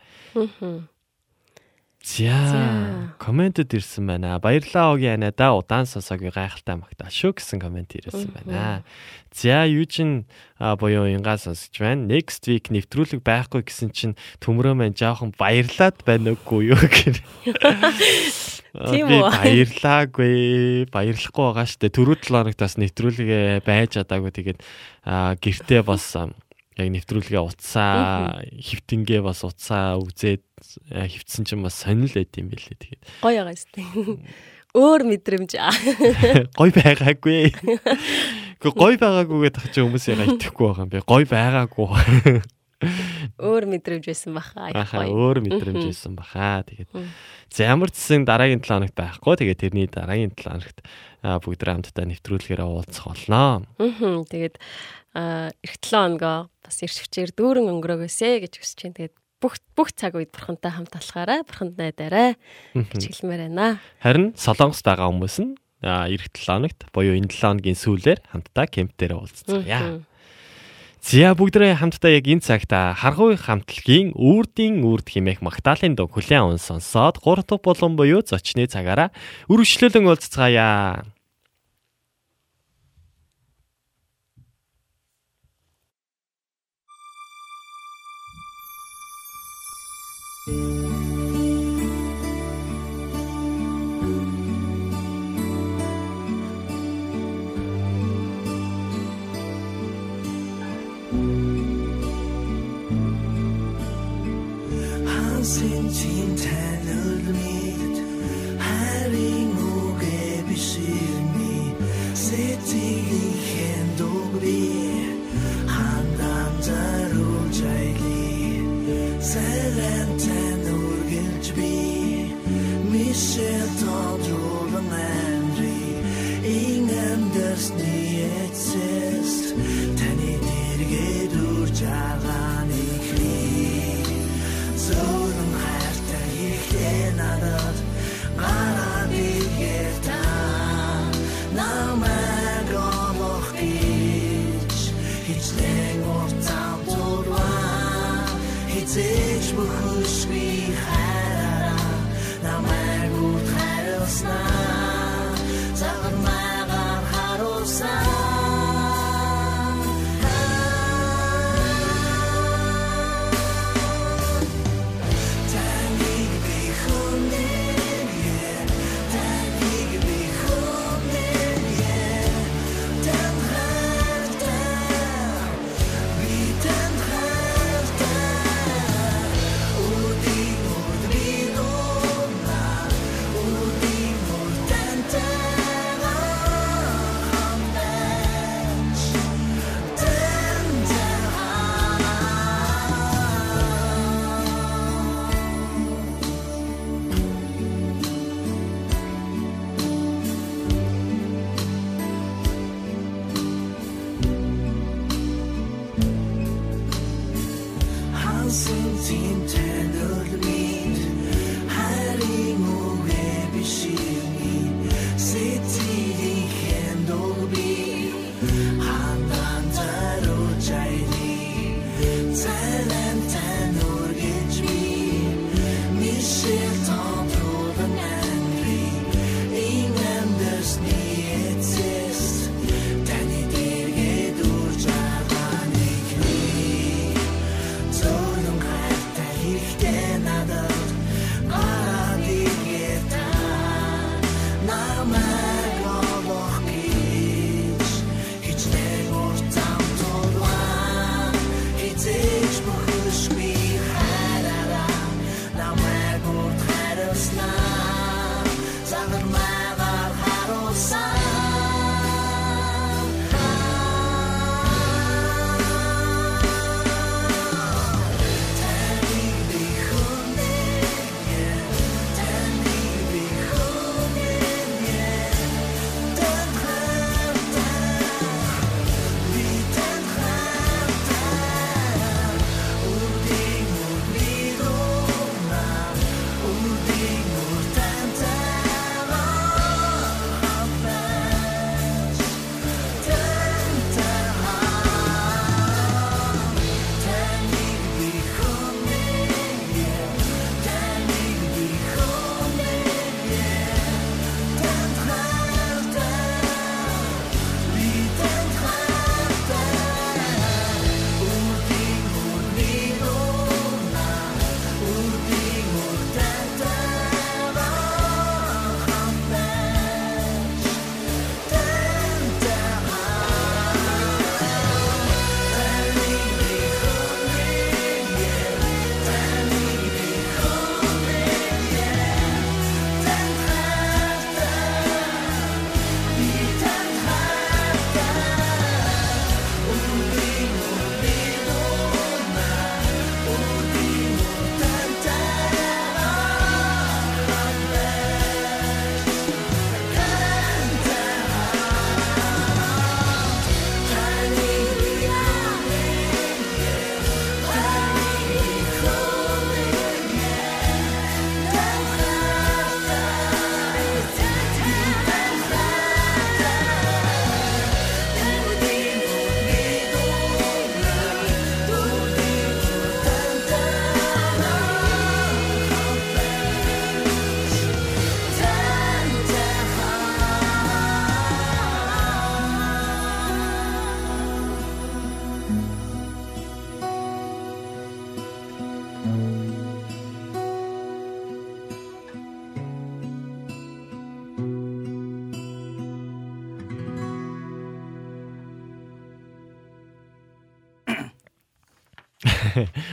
За комментэд ирсэн байна. Баярлалаа огийн анада удаан сонсоогүй гайхалтай магтаал шүү гэсэн комент ирсэн байна. За юу чин буюу ингаа сонсож байна. Next week нэвтрүүлэг байхгүй гэсэн чинь төмрөө маань жоохон баярлаад байна уугүй юу гэх. [laughs] Тийм үү. Баярлаагүй. Баярлахгүй байгаа штэ. Төрөө 7 хоногт бас нэвтрүүлгээ байж чадаагүй. Тэгээд гэртээ бас яг нэвтрүүлгээ утсаа хөвтөнгөө бас утсаа үзээд хөвтсөн чинь бас сонирл байд юм билээ тэгээд. Гоё байгаа сте өөр мэдрэмж [laughs] гоё байгаагүй. Гоё байгаагүйгээ тах чи хүмүүс яга итгэхгүй байгаа юм бэ? Гоё байгаагүй. Өөр мэдрэмж байсан баха яхаа өөр мэдрэмж байсан баха. Тэгээд за ямар ч гэсэн дараагийн 7 хоногт байхгүй. Тэгээд тэрний дараагийн 7 хоногт бүгд хамтдаа нэвтрүүлгээрээ уулзах болно. Аа тэгээд эх 7 хоногоо бас ирч хүчээр дүүрэн өнгөрөөгөөсэй гэж хүсэж байна. Тэгээд бүх бүх цаг үед бурхантай хамт алхаарай, бурханд найдаарай гэж хэлмээр байна. Харин Солонгост байгаа хүмүүс нь эх 7 хоногт буюу энэ 7 хоногийн сүүлээр хамтдаа кемп дээр уулзцгаая. Зя бүгдрээ хамтдаа яг энэ цагт харгуй хамтлагийн үрдийн үрд химээх магтаалын дог хүлээн аван сонсоод 3 дахь булан буюу зочны цагаараа үргэлжлүүлэн уулзцгаая.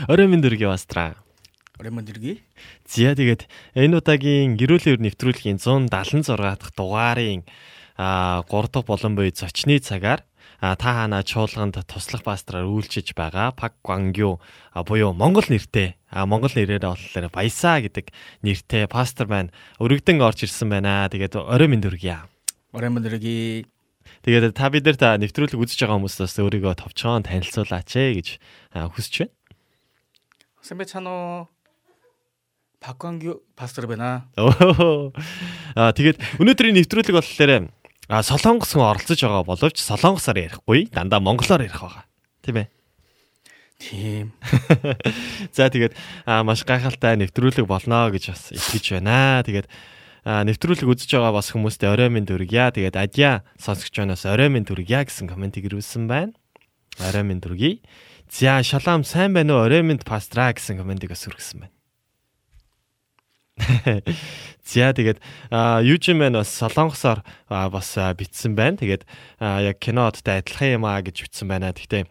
Орой минь дөргий бастраа. Орой минь дөргий. Зя тэгээд энэ удаагийн гэрүүл өр нэвтрүүлгийн 176 дахь дугаарын а 3 дахь болон буй зочны цагаар та ханаа чуулганд туслах пастраар үйлчиж байгаа Пак Гвангю буюу Монгол нэртэй Монгол нэрээр болохоор Баясаа гэдэг нэртэй пастор байна. Өргөдөн орж ирсэн байна. Тэгээд орой минь дөргийа. Орой минь дөргий. Тэгээд та бид нар та нэвтрүүлэг үзэж байгаа хүмүүстээс өөрийгөө товчхон танилцуулаач ээ гэж хүсэж байна. 선배 찬호 박광규 пастор байна. Аа тэгээд өнөөдрийн нэвтрүүлэг болохоор а солонгос хүн оролцож байгаа боловч солонгосоор ярихгүй дандаа монголоор ярих байгаа. Тийм ээ. [laughs] Тийм. За тэгээд маш гайхалтай нэвтрүүлэг болно гэж бас итгэж байна. Тэгээд нэвтрүүлэг үзэж байгаа бас хүмүүстээ орой минь дүргийа. Тэгээд адья сонсогч байнаас орой минь дүргийа гэсэн комментиг ирүүлсэн байна. Орой минь дүргий. За шалаам сайн байна уу? Орой минь пастраа гэсэн комментиг бас хүргэсэн байна. [laughs] За тэгээд Южин мэн бас солонгосоор бас битсэн байна. Тэгээд яг кинодтай адилхан юм а гэж битсэн байна. Гэхдээ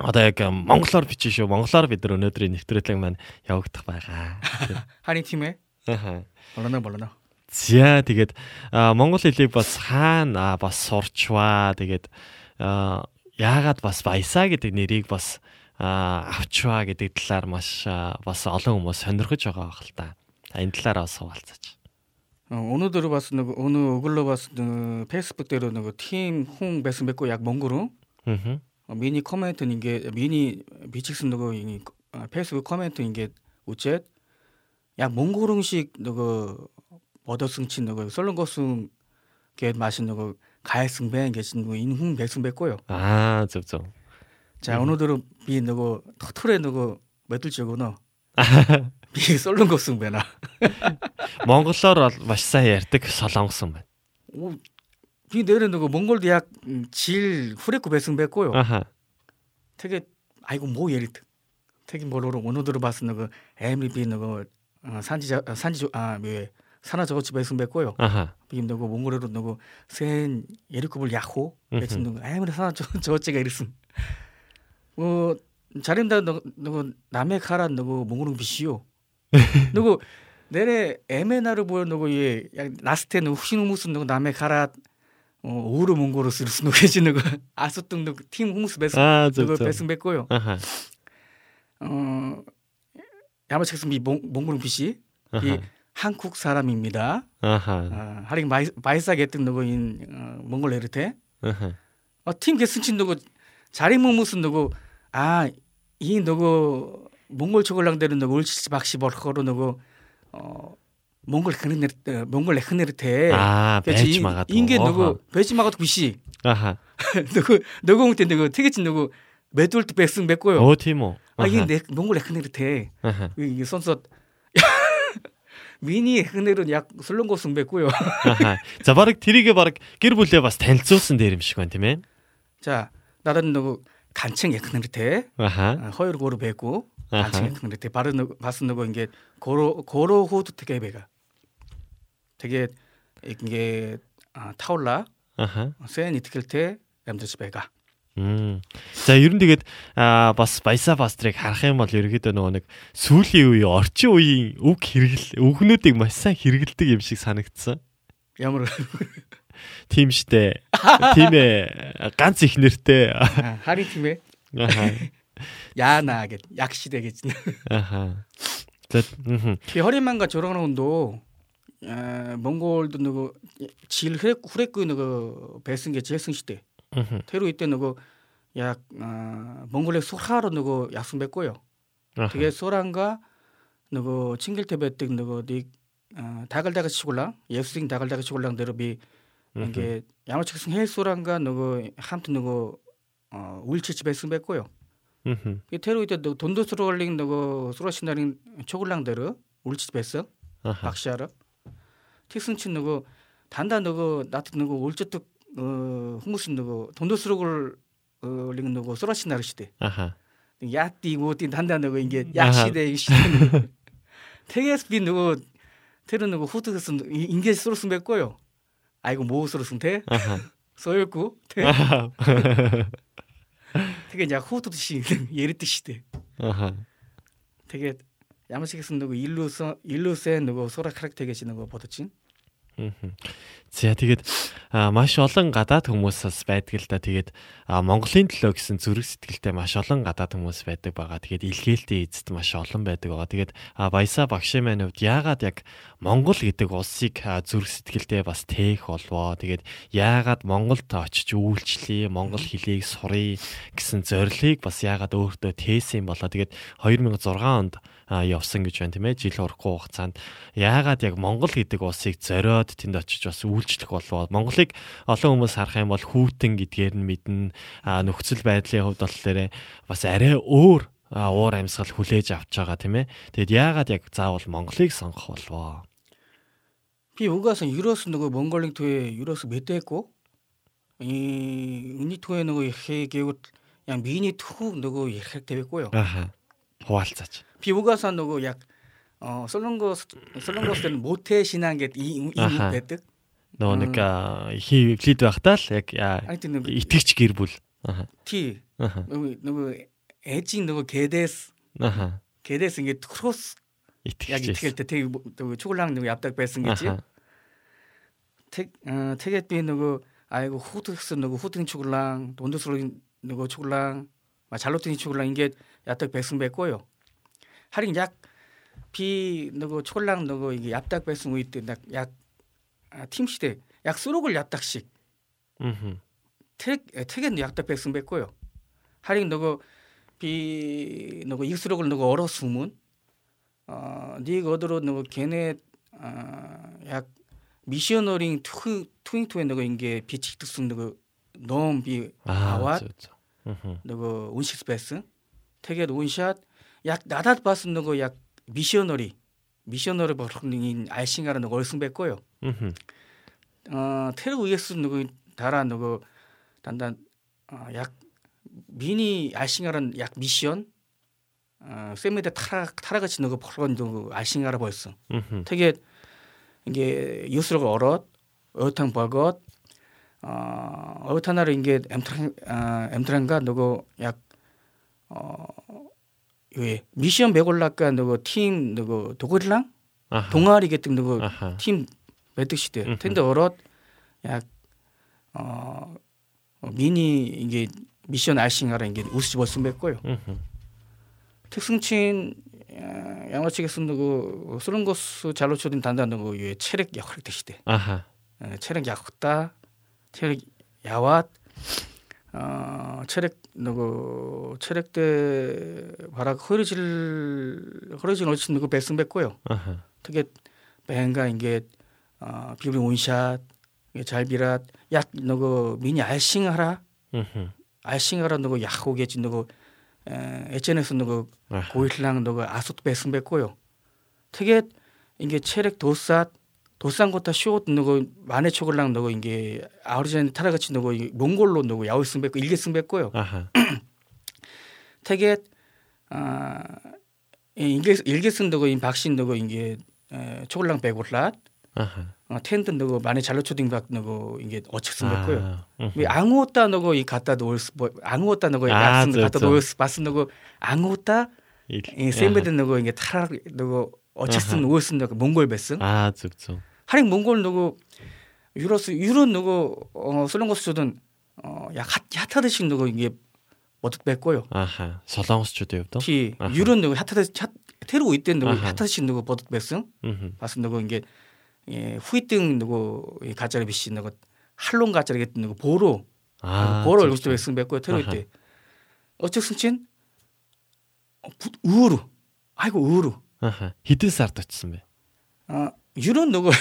одоо яг монголоор бичиж шүү. Монголоор бид нар өнөөдрийн нэвтрүүлэг маань явагдах байгаа. [laughs] Харин тийм ээ. Аа. Болно болно. За тэгээд монгол хэлийг бас хаана бас сурчваа. Тэгээд яагаад бас баясаа гэдэг нэрийг бас авчваа гэдэг талаар маш бас олон хүмүүс сонирхож байгаа хэл та. Энэ талаар бас хуваалцаач. Өнөөдөр бас нэг өнөө өглөө бас Facebook дээр нэг тийм хүн байсан байхгүй яг Монгол руу. Аа. Миний комент нь ингээд миний бичсэн нөгөө Facebook комент ингээд үчээд яг Монгол шиг нөгөө бодосон чинь нөгөө солонгосын гээд маш нөгөө 솔롱고승 гээд 마신 нөгөө 가해승 бэн гэж нөгөө энэ хүн байсан байхгүй юу. Аа зөв зөв. За өнөөдөр би нөгөө дотгороо нөгөө мэдүүлж өгөнө. Би 솔롱고승 байна. Монголоор бол маш сайн ярьдаг солонгосон байна. Би нэрээ нөгөө Монголд яг жил хүрээгүй байсан байхгүй юу. Аха. Тэгээд айгу 뭐 яриад. 태긴 보러로 오늘들어 봤은 그 애미 비 너고 산지 산지 아왜 사나저거 집에서 맺고요. 이김도고 몽골어로 너고 센 예리급을 야호 맺힌 놈. 아이 그래 사나저거 저거 제가 이랬음. 뭐 자린다 너고 남의 가라 너고 몽골은 비시요. 너고 내래 에메나를 보여 너고 예 나스테 너 후신 무슨 너고 남의 가라 어 오르 [laughs] 어, 몽골어 쓰르스 노게지 너고 아스뚱 너고 팀 후무스 베스 너고 베스 맺고요. 어 야마책스 미 몽골은 비시 이 한국 사람입니다. 아하. 아, 하링 마이 마이사게 했던 누구인 어, 몽골 에르테. 아하. 어, 팀 개승친 누구 자리 뭐 무슨 누구 아이 누구 몽골 초골랑 되는 누구 울치 박시 벌거로 누구 어 몽골 흔내르 몽골 흔내르테. 아, 배지 마가도. 인게. 누구 배지 마가도 비시 아하. [laughs] 누구 누구 홍때 누구 티게친 누구 매돌트 백승 맺고요. 오 티모. 아 이게 내 몽골. 아하. 이게 선수 미니 흔내는 약 술렁고 승배고요. 아하. За баг тэрийгэ баг гэр бүлээ бас танилцуулсан дээр юм шиг байна тийм ээ. 자, 나는 누구 간청 예컨대 아하. 허유를 고루 뵙고 아하. 간청 예컨대 바로 누구 봤은 누구 이게 고로 고로 호두 되게 배가 되게 이게 아, 타올라 아하. 센 이틀 때 람드스 배가 Мм. За ер нь тэгээд аа бас баясаа бастрыг харах юм бол ерөөдөө нөгөө нэг сүүлийн үеийн орчин үеийн үг хэрэгэл үгнүүдийг маш сайн хэрэгэлдэг юм шиг санагдсан. 야무르 Тийм штэ. Тийм ээ. Ганц их нэртэй. 하리 팀에 아하. 야나게 약시되겠지. 아하. За мгм. 이 허리만과 저런 운도 에, 몽골도 누구 질 후레 후레꾸 누구 배승 게 제승 시대 мгм. 테루 이때 누구 약 어, 몽골의 수하로 누구 약속 맺고요. 그게 소란과 누구 칭길태베 때 누구 니 어, 다글다글 치골랑 예수생 다글다글 치골랑 대로비 이게 야마측승 해소랑과 누구 함튼 누구 어, 울치 집에 쓰맺고요. 이 테루 이때 누구 돈도스로링 누구 수라신다링 초골랑 대로 울치 집에 쓰 박시아르 티슨친 누구 단단 누구 나트 누구 울치득 어, 홍무슨도고 돈도스록을 어, 링도고 쏘라시 나르 시대 아하. 야띠고 띠단다는거 이게 야시대 시대. 태계스비 누구 테르누고 후드스 인게 소로스 맺고요. 아이고 모우스로스 태. 소열구 태. 되게 이제 후드시 예리트 시대. 아하. 되게 야무시게 쓴 누구 일루서 일루세 누구 소라 카락 되게 지는 거 보듯이. За тэгээд маш олон гадаад хүмүүс бас байдаг л да. Тэгээд Монголын төлөө гэсэн зүрх сэтгэлтэй маш олон гадаад хүмүүс байдаг байгаа. Тэгээд илгээлтийн эзэд маш олон байдаг байгаа. Тэгээд а, Баясаа багшийн маань хувьд яагаад яг Монгол гэдэг улсыг зүрх сэтгэлтэй бас тээх болвоо. Тэгээд яагаад Монголд очиж үйлчлэе, монгол хэлийг сурыг гэсэн зорилыг бас яагаад өөртөө тээсэн болоо. Тэгээд 2006 онд явсан гэж байна тийм ээ. Жил урахгүй хугацаанд яагаад яг Монгол гэдэг улсыг зориод тэнд очиж бас үйлчлэх болов Монголыг олон хүмүүс харах юм бол хүүтэн гэдгээр нь мэднэ. нөхцөл байдлын хувьд болохоор бас арай өөр уур амьсгал хүлээж авч байгаа тийм ээ. Тэгэд яагаад яг заавал Монголыг сонгох болов? Би угаасаа ерөөс нөгөө Монголын төвөө ерөөс бэдээгүй. Э үний төвөө нөгөө ихэ гэвэл яг биений төхөв нөгөө ярих тавигүй юу. Аха. Хуваалцаач. би угаасан нөгөө яг 어 솔롱고스 솔롱고스는 모태 신앙 게이 아하. 배득 Нөгөө нэг а, хий эвлид байхдаа л яг а, 아니 нөгөө итгэж гэр бүл. Аха. 티 Аха. нөгөө нөгөө эжин нөгөө 게데스 Аха. 게데스 이게 크로스 яг Итгэж. итгэл 때 되게 нөгөө 초골랑 нөгөө ябдаг байсан гэж Аха. 택 어, 택에 비 нөгөө 아이고 후드스 нөгөө 후드인 초골랑 돈도스로 нөгөө 야떡 백승배 꼬요. 하린 약비 너고 촐랑 너고 이게 얍딱 백승우 이때 약 아, 팀시대 약 수록을 얍딱씩. 택 택엔 약딱 백승배 꼬요. 하린 너고 비 너고 익수록을 너고 얼어 숨은 어니 거드로 너고 걔네 어약 미셔너링 투 투잉투에 너고 인게 비치특수 너고 넘비 아와 너고 온식스베스 되게 논샷 약 나다 봤는 거약 미셔너리 미셔너리 버릇닝인 뭐 알싱아라 누구 얼승뱉고요. 어 테르 위에스 누구 다라 누구 단단 어, 약 미니 알싱아란 약 미션 어 세미데 타라 타라같이 누구 벌건 누구 알싱아라 벌써. 되게 이게 유스로가 얼었 어탕 버것 어 어탕나로 이게 엠트랑 어, 엠트랑가 누구 약 어, 왜 미션 배골락과 너그 팀 누구 도그리랑 동아리 같은 누구 팀 매특시대. 텐데 어롯 약어 어, 미니 이게 미션 알싱하라는 게 우스 벌스 맺고요. 특승친 양어 측에 쓰는 그 쓰는 것을 잘로 쳐든 단단한 거 위에 체력 약할 때 시대. 예, 체력 약다. 체력 야왓. 어 체력 누구 체력 때 바락 허리질 허리질 올친 누구 배승 뱉고요. 특히 뱅가 이게 어 비브리 온샷 잘비라 약 누구 미니 알싱하라? 알싱하라 누구 약호게지 누구 에체네스 누구 고일랑 누구 아소트 배승 뱉고요. 특히 이게 체력 도삿 도산고타 쇼 너고 만에 초글랑 너고 이게 아우르젠 타라같이 너고 몽골로 너고 야우 승백고 일개 승백고요. 되게 [clears throat] 아 일개 일개 쓴다고 인 박신 너고 이게 초글랑 백올라. 어, 텐트 너고 만에 잘로 초딩 박 너고 이게 어척 승백고요. 왜 아무것도 너고 이 갖다 놓을 수 아무것도 너고 야 갖다 놓을 수 봤은 너고 아무것도 이 셈베드 너고 이게 타라 너고 어쨌든 누구였습 몽골 베스. 아, 즉죠. 하링 몽골 누구 유로스 유로 누구 어 솔롱고스든 어약 핫하드식 누구 이게 어떻게 뺐고요. 아하. 솔롱고스 주도 요티 유로 누구 핫 테르고 있던 누구 핫하드식 누구 버드 뺐음. 봤음 누구 이게 예 후이등 누구 이 가짜리 비씨 누구 할롱 가짜리 같은 누구 보로 아, 보로 얼굴 때 뺐음 뺐고요. 테르고 있대. 어쩔 승친 우르 아이고 우 르 Хэдэн сард очсон бэ? А, ерөн нөгөө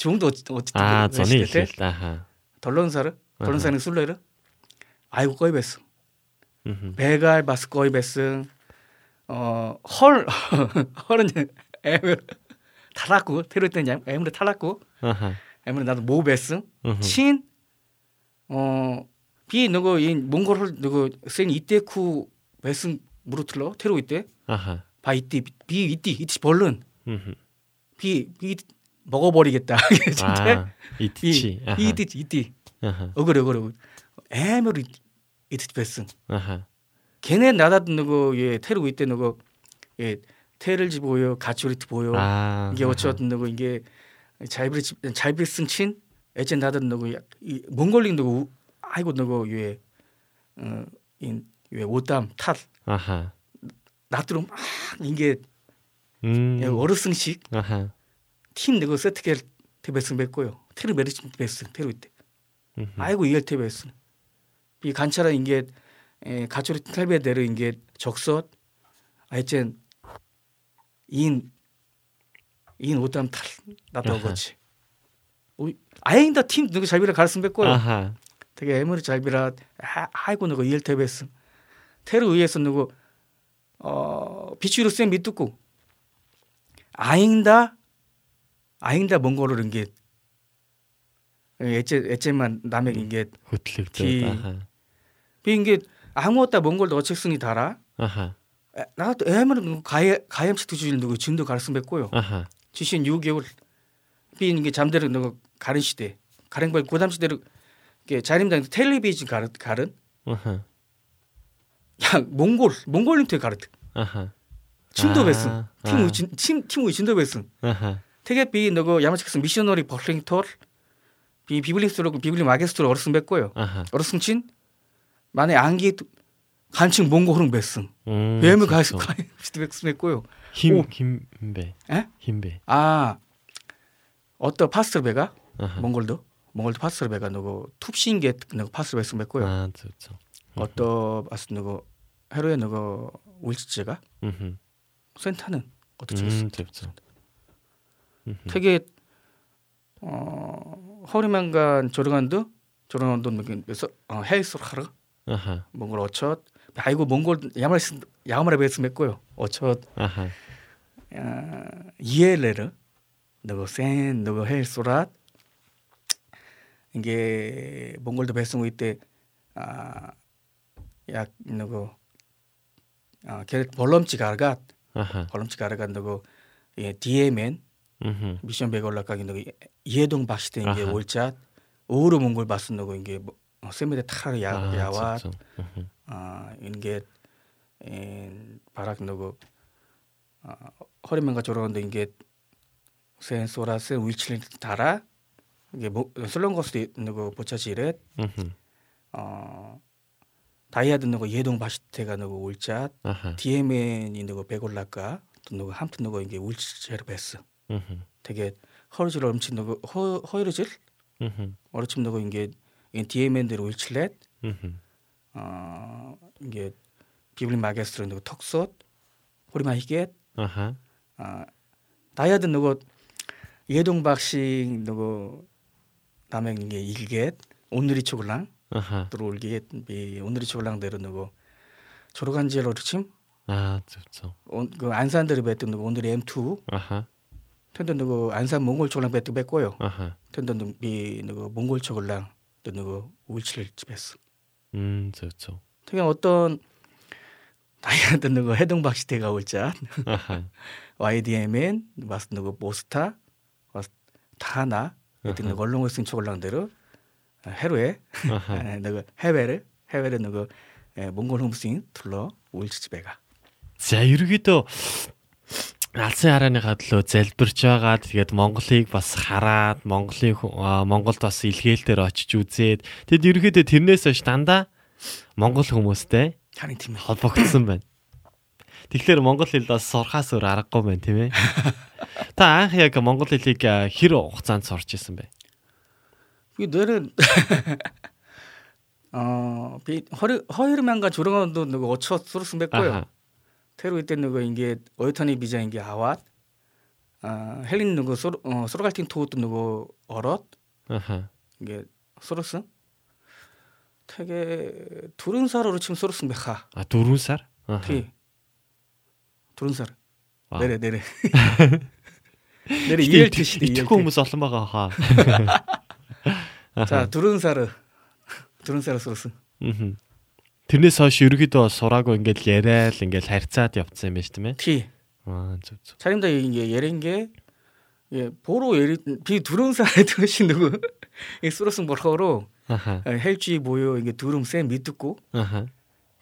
чүмд уддаг. Аа, зуны хэлээ. Аха. 7 сар, 7 сарын сүүлээр айгу гоё байсан. 배가 бас гоё байсан. 어, 헐 헐은 애물 탈았고 테러 때 애물에 탈았고. 아하. 애물에 나도 모 байсан. 친 어, 비 нөгөө 이 몽골 нөгөө 생 이때쿠 байсан 무르틀러 테러 이때. 아하. 봐 이때 비 이때 이때 벌른 비비 먹어버리겠다. [laughs] 진짜 아, 이티치. 이티 이티. 어그래 어그래 애매로 이티 뺐음 걔네 나다도 누구 예 테르고 이때 누구 예 테를 지 보여 가치리트 보여. 아, 이게 어쩌든 누구 이게 잘비리 잘비리 승친? 애제 나다 누구 이 몽골링 누구 아이고 누구 예어인왜 오담 탓 아하 나트로 막 이게 음. 어르승식 아하. 팀 내고 세트겔 테베스 맺고요. 테르 메르치 베스 테르 이때. 아이고 이엘 테베스. 이 간차라 인게 에 가초리 탈베 데르 인게 적섯 아이젠 인, 인 오담 탈 나도 거지. 아잉다 팀 누구 잘비라 가르승 뱉고요. 되게 애물이 잘비라 아이고 누구 이엘 테베스. 테르 의해서 누구 어, 비추로 쌤 밑두꾸. 아잉다 아잉다 몽골어 인게 애째 애째만 남의 인게 비 비인게 아무것도 몽골도 어책승이 달아. 나도 애면 그 가해 가염식 두주일 누구 진도 가르침 뱉고요. 지신 6개월 비인 게 잠들은 누구 그 가른 시대 가랭벌 고담 시대로 자림당 텔레비전 가른 가른? 야 몽골 몽골린테 가르트. 아하. 친도 베슨. 팀 팀, 팀의 진도 베슨. 아하. 되게 비 너고 야마치크스 미셔너리 버링톨 비 비블리스로 비블리 마게스트로 어르슨 뱉고요. 어르슨 친 만에 안기 간칭 흐름 베슨. 왜무 가스 가스 베슨 뱉고요. 힘 힘배. 에? 힘배. 아. 어떤 파스르베가 몽골도 몽골도 파스르베가 너고 툭신게 너고 파스르베 베슨 뱉고요. 아, 좋죠. 어떤 파스 너고 하루에 нөгөө үйлчилж байгаа. Аа. 센터는 어떻게 했어? 음, зөв зөв. 되게 어 허리만간 조르간도 조르간도 그래서 어 헬스를 하러 아하. 몽골 어첫 아이고 몽골 야말 야마라 베스 맺고요. 어첫 아하. 아, 이엘레르 너거 센 너거 헬스라 이게 몽골도 배송 이때 아 약 누구 어, 아걔 볼럼치 가르가 볼럼치 가르가 누구 예 디에맨 미션 백 올라가기 누구 이해동 박시대 이게 월자 오우르 몽골 바스 누구 이게 뭐 어, 세미데 타르 야 야와 아 이게 아, 에 예, 바락 누구 어, 아 허리맨가 저러는데 이게 센소라스 위치를 달아? 이게 뭐 슬렁거스 누구 보차지렛 어 다이아드 너거 예동 바시테가 올자 아하. 디에멘이 너거 백올라가 또 너거 함튼 너거 이게 음흠. 되게 허르질 엄친 너거 허 허르질. 어르침 너거 이게 이 디에멘대로 울칠렛. 어 이게 비블린 마게스로 너거 턱솥 호리마 히겟 아하. 아 다이아드 너거 예동 박식 너거 남의 이게 일겟 오늘이 초글랑 아하. 들어올게 비 오늘이 초글랑대로 너거 조로간지로 르침 아, зөв зөв. 온- 그 안산들이 뱉던 너거 오늘이 M2 아하. 텐던 너거 안산 몽골 초글랑 뱉도 뱉고요 아하. 텐던 비 너거 몽골 초글랑 또 너거 울칠 집했어 음, зөв зөв. 특히 어떤 다이아드 너거 해동박시대가 올자 아하. YDMN 마스 너거 모스타 마스 타나 이때 너거 얼렁을 쓴 초글랑대로 хэрвээ э, нөгөө хавэр хавэр нөгөө э, монгол хүмүүсийн төлөө үйлчлж байгаа. За ерөөдөө Алсын харааныхаа төлөө залбирч байгаа. Тэгээд Монголыг бас хараад, Монголын Монголд бас илгээлтээр очиж үзээд тэгэд ерөөдөө тэрнээс хойш дандаа Монгол хүмүүстэй харин тийм холбогдсон байна. Тэгэхээр монгол хэл бас сурхаас өөр аргагүй байна тийм ээ. [laughs] Та анх яг монгол хэлийг хэр хугацаанд сурч ирсэн бэ? 이 뇌를 [laughs] 어비 허리, 허이르만과 조롱하도 누구 어처 수르스 맺고요. 테로 이때 누구 이게 어이터니 비자인 게 아왓, 아 헬린 누구 소로 어, 소로갈틴 토우도 누구 어럿, 이게 소로스. 되게 두른살으로 지금 소로스 메카. 아 두른살? 티. 두른살. 내래 내래. [laughs] 내래 이엘 티시. 이트코 무슨 알마가 하. [laughs] За 4 сар 4 сараас уусан. Аа. Тэрнээс хойш ерөөдөө сураагүй ингээл яриад ингээл харьцаад явцсан юм байна шүү дээ. Тий. Аа зүг зүг. Царимдаа ингээ ярингээ буруу ярид би 4 сар гэдэг шин нөгөө экспрессэн бурхоороо э, хэлжи буюу ингээ дүрмсэн мэдэггүй. Аха.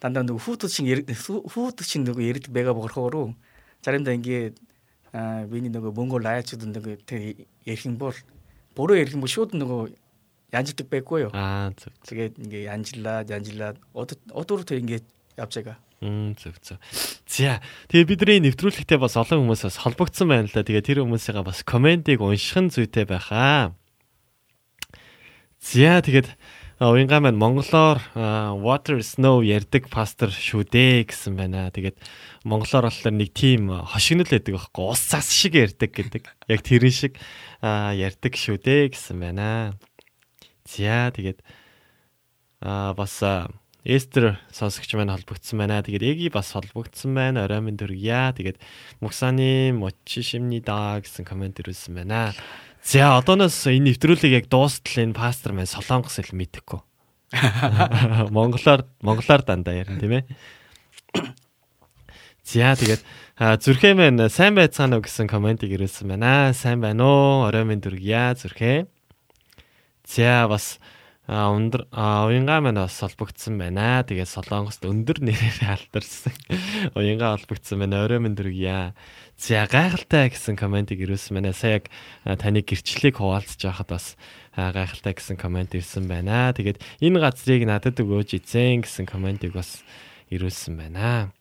Дандаа нөгөө хүүтүүд шин хүүтүүд шин нөгөө ярид байгаа бурхоороо заримдаа ингээ биний нөгөө мөнгө лаячд нөгөө ярих юм бол буруу ярих юм бол шууд нөгөө янждаг байхгүй юу. Аа зөв. Тэгээд ингээ янжлаад янжлаад удуур төр ингээ явж байгаа. Мм зөв зөв. За тэгээ бидний нэвтрүүлэгтээ бас олон хүмүүс бас холбогдсон байна л да. Тэгээ тэр хүмүүсийнхаа бас комментиг унших нь зүйтэй байхаа. За тэгээд уянгаа маань монголоор water snow ярддаг пастор шүү дээ гэсэн байна. Тэгээд монголоор болохоор нэг тийм хошигнол байдаг байхгүй ус цас шиг ярддаг гэдэг. Яг тэрэн шиг ярддаг шүү дээ гэсэн байна. За тэгээд а бас Эстер сонсогч маань холбогдсон байна. Тэгээд Эги бас холбогдсон байна. Орой минь дөргийа. Тэгээд Муксаны мочишимнида гэсэн комент ирүүлсэн байна. За одооноос энэ нэвтрүүлгийг яг дуустал энэ пастор маань солонгос хэл мэдэхгүй. [laughs] Монголоор монголоор дандаа ярина тийм ээ. За тэгээд зүрхээ маань сайн байцгаана уу гэсэн комментиг ирүүлсэн байна. Сайн байна уу? Орой минь дөргийа зүрхээ. За бас а өндөр а уянга маань бас холбогдсон байна. Тэгээд солонгост өндөр нэрээр алдарсан. [laughs] Уянга холбогдсон байна. Орой минь дөргийа. За гайхалтай гэсэн комментиг ирүүлсэн байна. Сая яг таны гэрчлэлийг хуваалцж байхад бас гайхалтай гэсэн коммент ирсэн байна. Тэгээд энэ газрыг надад өгөөж эзэн гэсэн комментиг бас ирүүлсэн байна.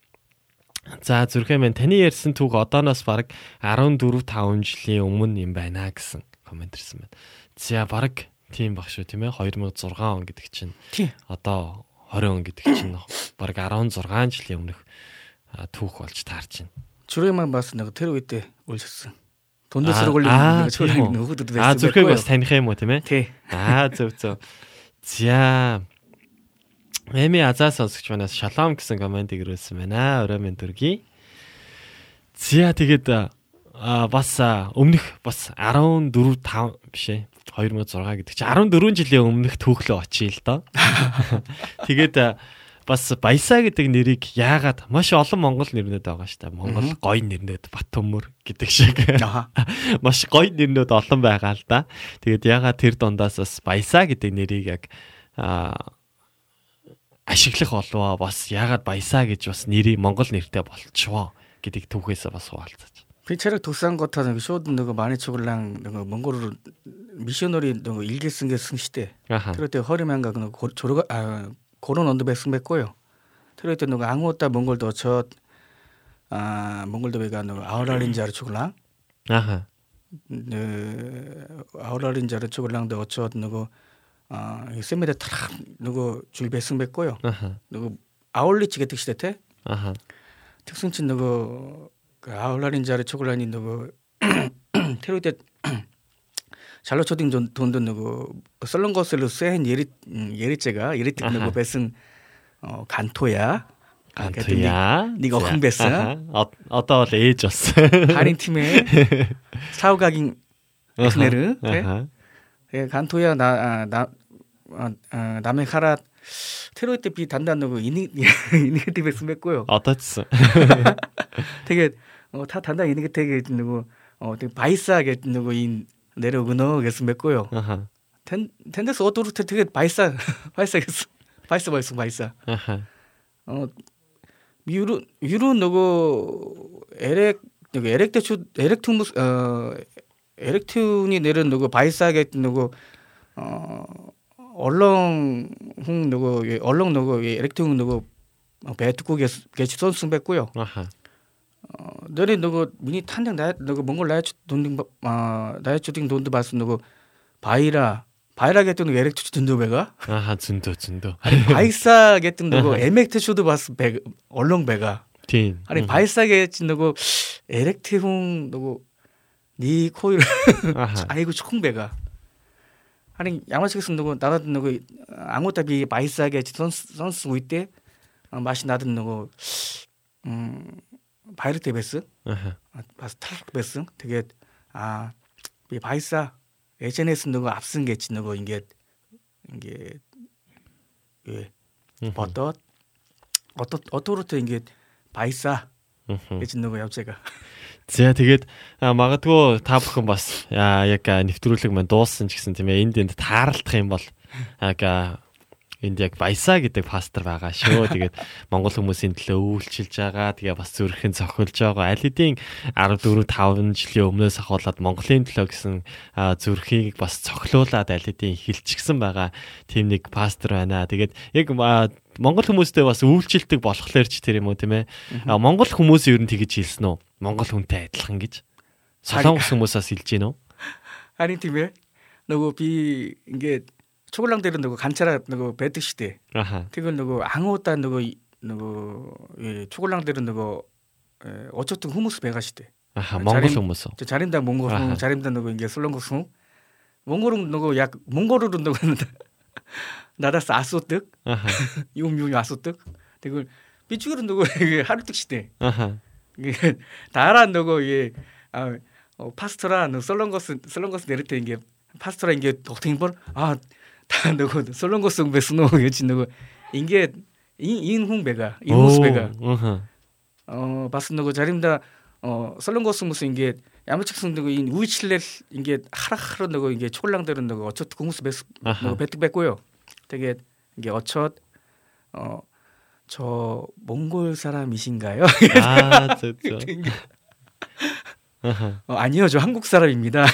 За зүрхээ минь таны ярьсан түүх одооноос бараг 14 5 жилийн өмнө юм байна гэсэн коммент ирсэн байна. За бараг тийм баг шүү тийм ээ 2006 он гэдэг чинь 티 одоо 20 он гэдэг чинь баг 16 жилийн өмнөх түүх болж таарч байна. Чүрэмэн бас нэг тэр үедээ үлссэн. Түндэ сургуулийн чүрэг нөхөдөд байсан. Аа зүрхийг бас таних юм уу тийм ээ? Тий. Аа зөв зөв. За. Эми азаа сонсогч манаас шалом гэсэн комментиг ирүүлсэн байна. Орой минь дүргий. За тэгээд а бас өмнөх бас 14 5 биш ээ 2006 гэдэг чинь 14 жилийн өмнөх түүхлөө очие л доо. Тэгээд бас Баясаа гэдэг нэрийг яагаад маш олон монгол нэрнүүд байгаа шүү дээ. Монгол гоё нэрнүүд Батөмөр гэдэг шиг. Маш гоё нэрнүүд олон байгаа л да. Тэгээд яагаад тэр дундаас бас Баясаа гэдэг нэрийг яг ашиглах болов бас яагаад Баясаа гэж бас нэрийг монгол нэртэй болчихвоо гэдгийг түүхээсээ бас хуваалцаж. 비체력 독산 같아서 쇼든 그 마네초글랑 그 몽골로 미셔너리 그 일기 쓴게 승시대. 그럴 때 허리만가 그 조르가 아 고런 언더베 승백고요. 그럴 때 누가 그 앙호다 몽골도 저아 몽골도 배가 누 그 아우라린 자르 죽을랑 아하. 네, 그 아우랄린자르 죽을랑도 어쩌 누구 아 세메데 타라 누구 줄배 승백고요 누구 아울리치게 특시대 때. 아하. 특승친 누구 울라린 자리 초콜라니 누구 [clears throat] 테로데 [clears throat] 잘로 초딩 돈도 누구 썰렁 것으로 쎄한 예리 예리째가 예리틱 누구 뱃은 어 간토야. 간토야. 네가 큰 뱃어 어 어떠 레이저스 할인 팀의 [laughs] 사우가긴 엑스네르. 예 간토야 나나 남의 카라. 테로이 때비 단단하고 이니 이니게티브 했으면고요. 어떻지? 되게 어, 다 단단히 있는 게 되게 누구 어 되게 바이스하게 누구 이 내려오거나 그래서 맺고요. 텐 텐데스 어도로 되게 바이스 [laughs] 바이스겠어. 바이스 바이스 바이스. 어 유루 유루 누구 에렉 누구 에렉테추 에렉투무스 어 에렉튠이 내린 누구 바이스하게 누구 어 얼렁 흥 누구 얼렁 누구 에렉튠 누구 배트고 개치 선수 뺐고요. 어, 너네 누구 미니 탄장 나 누구 몽골 나야 돈딩 아 나야 주딩 돈도 봤어 누구 바이라 바이라 게뜬 에렉 투치 든도 배가? 아하 진도 진도. 아니 [laughs] 바이사 게뜬 누구 에맥트 쇼도 봤어 배 얼렁 배가. 틴 아니 바이사 게뜬 누구 에렉트 홍 누구 니 코일 [laughs] 아이고 총 배가. 아니 양마치겠은 누구 나다 누구 아무따비 바이사게 선수 선수 있대? 맛이 나던 누구 음 Pirate байсан. Аа. Бас Tark байсан. Тэгээд аа би Paisa эжэнээс нөгөө авсан гэж нөгөө ингээд ингээд ээ бодоод одоороо ингээд Paisa гэж нөгөө явж байгаа. За тэгээд магадгүй та бүхэн бас яг нэвтрүүлэг маань дууссан ч гэсэн тийм ээ энд энд таарлах юм бол яг энд яг баясаа гэдэг пастор байгаа шүү. [laughs] Тэгээд монгол хүмүүсийн төлөө үйлчилж байгаа. Тэгээ бас зүрхэн цохилж байгаа. Аль хэдийн 14 5 жилийн өмнөөс ахуулаад Монголын төлөө гэсэн зүрхийг бас цохилуулаад аль хэдийн хилчгсэн байгаа. Тим нэг пастор байна. Тэгээд яг монгол хүмүүстэй бас үйлчилдэг болохоор ч тэр юм уу тийм ээ. Монгол хүмүүс ер нь тэгэж хэлсэн үү? Монгол хүнтэй адилхан гэж. Солонгос хүмүүсээс хэлж гинөө. Харин тийм ээ. Нөгөө би ингээд 초골랑들은 누구 간차라 누구 배드시대. 그걸 누구 앙오다 누구 누구 예, 초골랑들은 누구 예, 어쨌든 후무스 배가시대. 아하, 몽골 후무스. 자림다 몽골 후, 자림다 누구 이게 후. 몽골은 누구 약 몽골으로 누구 [laughs] 나다스 아소뜩. 유미유 [laughs] 아소뜩. 그걸 비추기로 누구 [laughs] 하루뜩 시대. 이게 다라 누구 이게 아 어, 파스토라 누 솔렁고스 솔렁고스 내릴 때 이게 파스토라 이게 독탱벌 아 다 누구 솔롱고송 베스노 여지 누구. 인게 인훈 배가 인무스 배가. 어 바스 누구. 자림다 어 솔롱고송 무슨 인게 야무측승 누구 인 우이칠레 인게 하락하러 누구 인게 촐랑대로 누구 어쩌트 공무스 베스 누구 배특 뱉고요. 되게 이게 어쩌 어저 몽골 사람이신가요? 아, [laughs] 진짜. 어, 아니요, 저 한국 사람입니다.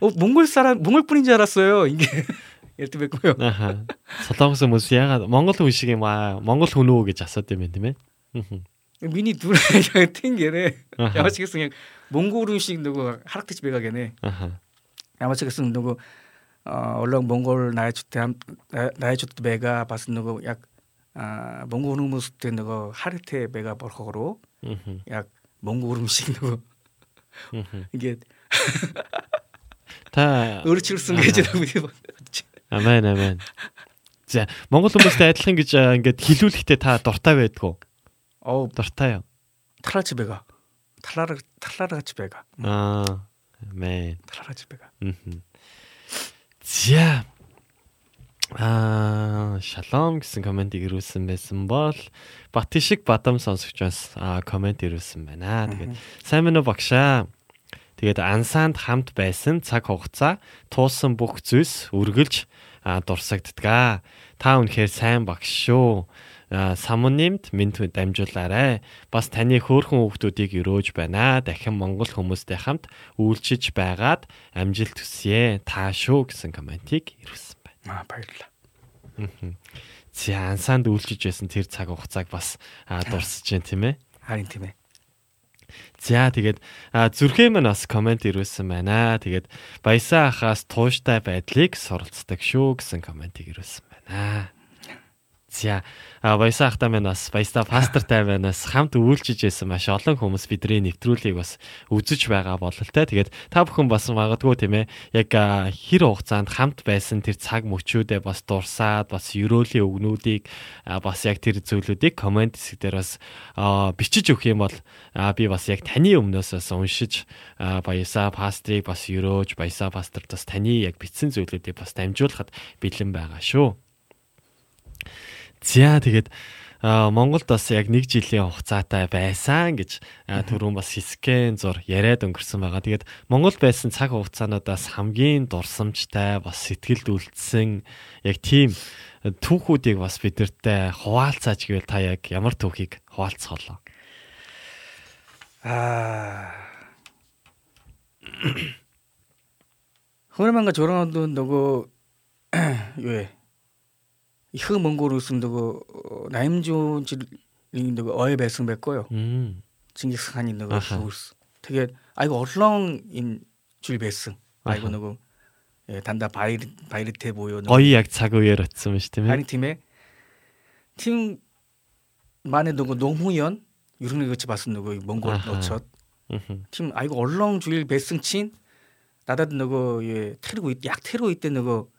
어, 몽골 사람 몽골 분인줄 알았어요. 이게 [laughs] 예를 들고요. 아하. 사타우스 무시야가 뭐 뭐, 몽골 음식에 와 몽골 돈오게 잤어 때문에 때문에. [laughs] 미니 두라이가 탱게네. 야마치겠어 그냥 몽골 음식 누구 하락대 집에 가게네. 야마치겠어 누구 어, 얼렁 몽골 나의 주대 나의 주대 배가 봤은 누구 약 아, 몽골 음식 때 누구 하르테 배가 벌거로 약 몽골 음식 누구 [laughs] 이게 та өөрчлөсөн гэж нэг Амен амен. За Монгол хүмүүстэй адилхан гэж ингээд хилүүлэхдээ та дуртай байдгүй. Оо дуртай юу? талаач байгаа. Талаар талааргач байгаа. Аа. Амен. Талааргач байгаа. За. Аа, шалом гэсэн комментиг ирүүлсэн байсан бол Батишиг Бадам сонсогчоос коммент ирүүлсэн байна. Тэгээд сайн мэнэ багшаа. Тэгээд ансаанд хамт байсан цаг хугацаа туусан бүх зүйлс үргэлж дурсагддаг. Та үнэхээр сайн багш шүү. Самунимд минь дамжуулаарай. Бас таны хөөрхөн хүүхдүүдийг өрөөж байна. Дахин монгол хүмүүстэй хамт үйлчиж байгаад амжилт хүсье. Та шүү гэсэн комментиг ирүүлсэн байна. Аа баярлалаа. За ансаанд үйлчиж байсан тэр цаг хугацааг бас дурсаж байна тийм ээ. Харин тийм ээ. За тэгээд зүрхээ маань бас комент ирүүлсэн байна. Тэгээд баясаа ахаас тууштай байдлыг суралцдаг шүү гэсэн комментиг ирүүлсэн байна. За баясаа ахтай маань бас баясаа пастортай байнаас хамт үйлчиж байсан маш олон хүмүүс бидний нэвтрүүлгийг бас үзэж байгаа бололтой. Тэгээд та бүхэн бас магадгүй тийм ээ яг хэр хугацаанд хамт байсан тэр цаг мөчүүдээ бас дурсаад бас ерөөлийн өгнүүдийг бас яг тэр зүйлүүдийг комент хэсэг дээр бас бичиж өгөх юм бол би бас яг таны өмнөөс бас уншиж баясаа пастрийг бас ерөөж баясаа пасторт бас таны яг бичсэн зүйлүүдийг бас дамжуулахад бэлэн байгаа шүү. За тэгээд Монголд бас яг нэг жилийн хугацаатай байсан гэж түрүүн бас хэсгэн зур яриад өнгөрсөн байгаа. Тэгээд Монгол байсан цаг хугацаануудаас хамгийн дурсамжтай бас сэтгэлд үлдсэн яг тийм түүхүүдийг бас бидэртээ хуваалцаач гэвэл та яг ямар түүхийг хуваалцголоо. Аа. [coughs] Хөрманга журганд нөгөө [coughs] юу вэ? 흐몽골우스도 나임존지 링도 그 어에 그 배승 뱉고요. 음. 징기스칸이 너가 주스. 되게 아이고 얼렁인 줄 배승. 아이고 누구 예, 단다 바이르 바이르테 보여. 어이 약차고 예랬음 시팀에. 아니 팀에 팀 만에 누구 농후연 유승리 그치 봤음 누구 몽골 너첫 팀 아이고 얼렁 주일 배승 친 나다도 누구 예 테르고 약 테르고 있대 누구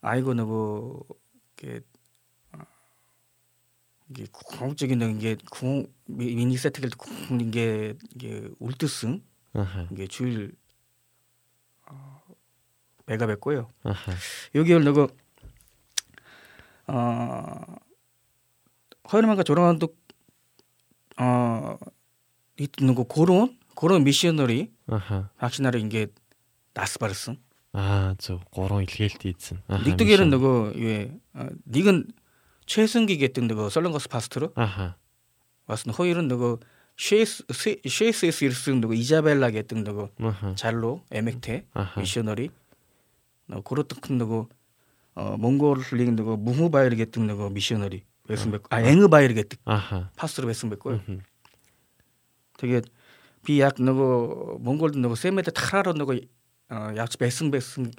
아이고 누구 이게 어, 이게 궁극적인 이게 미니 세트길 궁 이게 이게 울트승 이게 주일 어, 배가 뱉고요. 여기 오늘 그 어, 허연만과 조랑한도 어 있는 거 그런 그런 미셔너리 아하. 박신하를 이게 나스바르슨 Аа зөв 3 илгээлт ийдсэн. Нэгдүгээр нь нөгөө юу нэг нь 최승기 гэдэг нөгөө 솔랭거스 파스트로. 아하. бас нөхөөр нь нөгөө шээс шээсээс ирсэн нөгөө 이자벨라 гэдэг нөгөө 잘로 에멕테 미셔너리 нөгөө 그렇던 нөгөө 몽골링 нөгөө 무후바이르 гэдэг нөгөө 미셔너리 베슨백 아 앵으바이르 гэдэг 파스트로 베슨백고요. тэгээд би яг нөгөө монголд нөгөө семэдэ тахраараа нөгөө 어, jetzt besser, besser,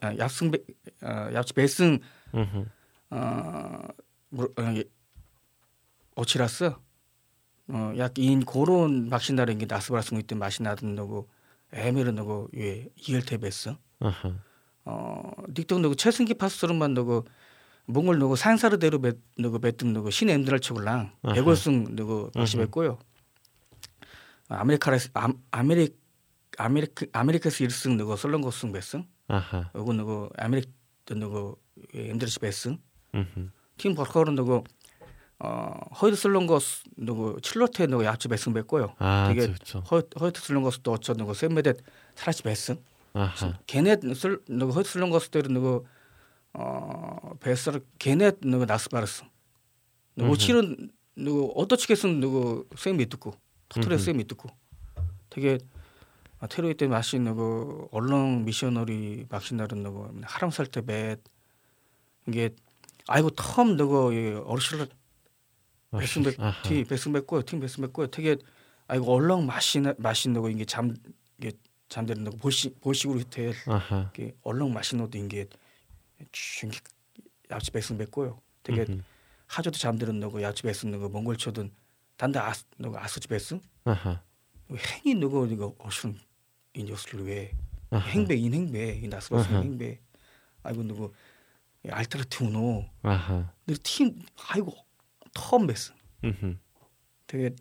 어치라스, 약 인, 고런 박신다는 게 나스바라스 이때 맛이 나던다고 에메르너고 예, 이엘테 베스. 어, 닉동 너고 최승기 파스처럼만 너고 몽골 누구 산사르대로 배 누구 배뜸 누구 신 엠드랄 치골랑 백월승 누구 다시 뵙고요. 아메리카라스 아, 아메리 아메리크 아메리카스 일승 누구 솔렁고승 배승 요거 누구 아메리카 누구 엠드리스 배승 팀 버커는 누구 어 허이드 슬렁거스 누구 칠로테 누구 야츠 배승 뱉고요. 아, 되게 그렇죠. 허, 허이드 슬렁거스도 어쩌 누구 세메데 사라시 배승. 걔네 슬 누구 허이드 슬렁거스 때는 누구 어 배스를 걔네 누구 나스바르스. 누구 칠은 누구 어떠치겠은 누구 샘 미뚜고 토트레 샘 미뚜고. 되게 아, 테로이 그 때 마시는 거 얼렁 미셔너리 막신다는 거 하람 살때 배 이게 아이고 텀 너거 어르신들 백승백 티 백승백 꼬요 팀 백승백 꼬요. 되게 아이고 얼렁 마시나 마시는 거 이게 잠 이게 잠드는 거 보시 보시고 이렇게 이게 얼렁 마시는 것도 이게 중기 야채 백승백 꼬요. 되게 하저도 잠드는 거고 야채 백승 거 몽골 쳐든 단다 아스 너가 아스지 백승? 뭐 행이 너거 이거 어순 тэгэл ингээ олон машинууд ингээд шинг явж байсан байхгүй юу. Тэгээд хажууд чамдэр нөгөө явж байсан нөгөө монголчууд нь дандаа нөгөө асууж байсан. Аха. Хэний нөгөө нэг ошин энэ ёслол вэ? Хэн бэ? Энэ хэн бэ? Энэ асуусан хэн бэ? Айгу нөгөө альтернатив нөө. Аха. Нэр тийм айгу том байсан. Мгм. Тэгээд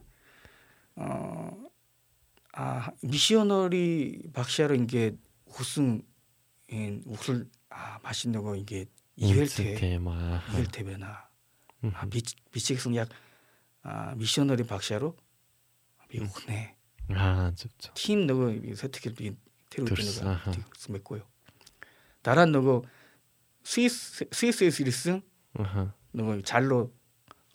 аа мишионери багшаар ингээд хүсэн энэ үхэл маш нөгөө ингээд ивэл тийм аа. ивэл байна. А би би ч гэсэн яг мишионери багшаар би үхнэ. Аа зөв зөв. Тим нөгөө сэтгэл би тэр үед Төрсөн, аха. нөгөө тэгсэн байхгүй юу. Дараа нь нөгөө сис сисэс ирсэн Аха. нөгөө залуу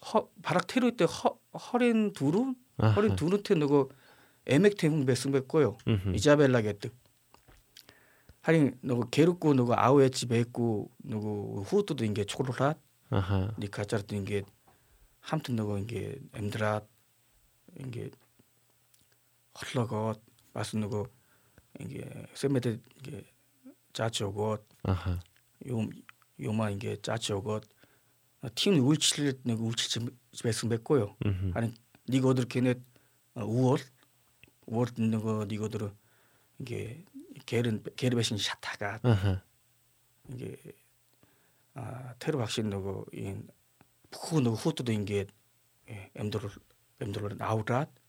хо бараг тэр үед хо- 24 Аха. 24-тэй нөгөө эмэг тэвэн байсан байхгүй юу. Мгм. 이자벨라 гэдэг. харин нөгөө гэрэггүй нөгөө аав ээж байггүй нөгөө хүүтүүд ингээд чухлуулаад Аха. нэг газарт ингээд хамт нөгөө 흘러곧 말씀 누구 이게 세메데 이게 짜치오고 요 요마 이게 짜치오고 팀 울칠 내고 울칠 집에서 맺고요. 아니 니거들 걔네 우월 우월 내고 니거들 이게 게른 게르 배신 샤타가 이게 아 테러 확신 누구 인 북한 후트도 인게 엠도를 엠도를 아우라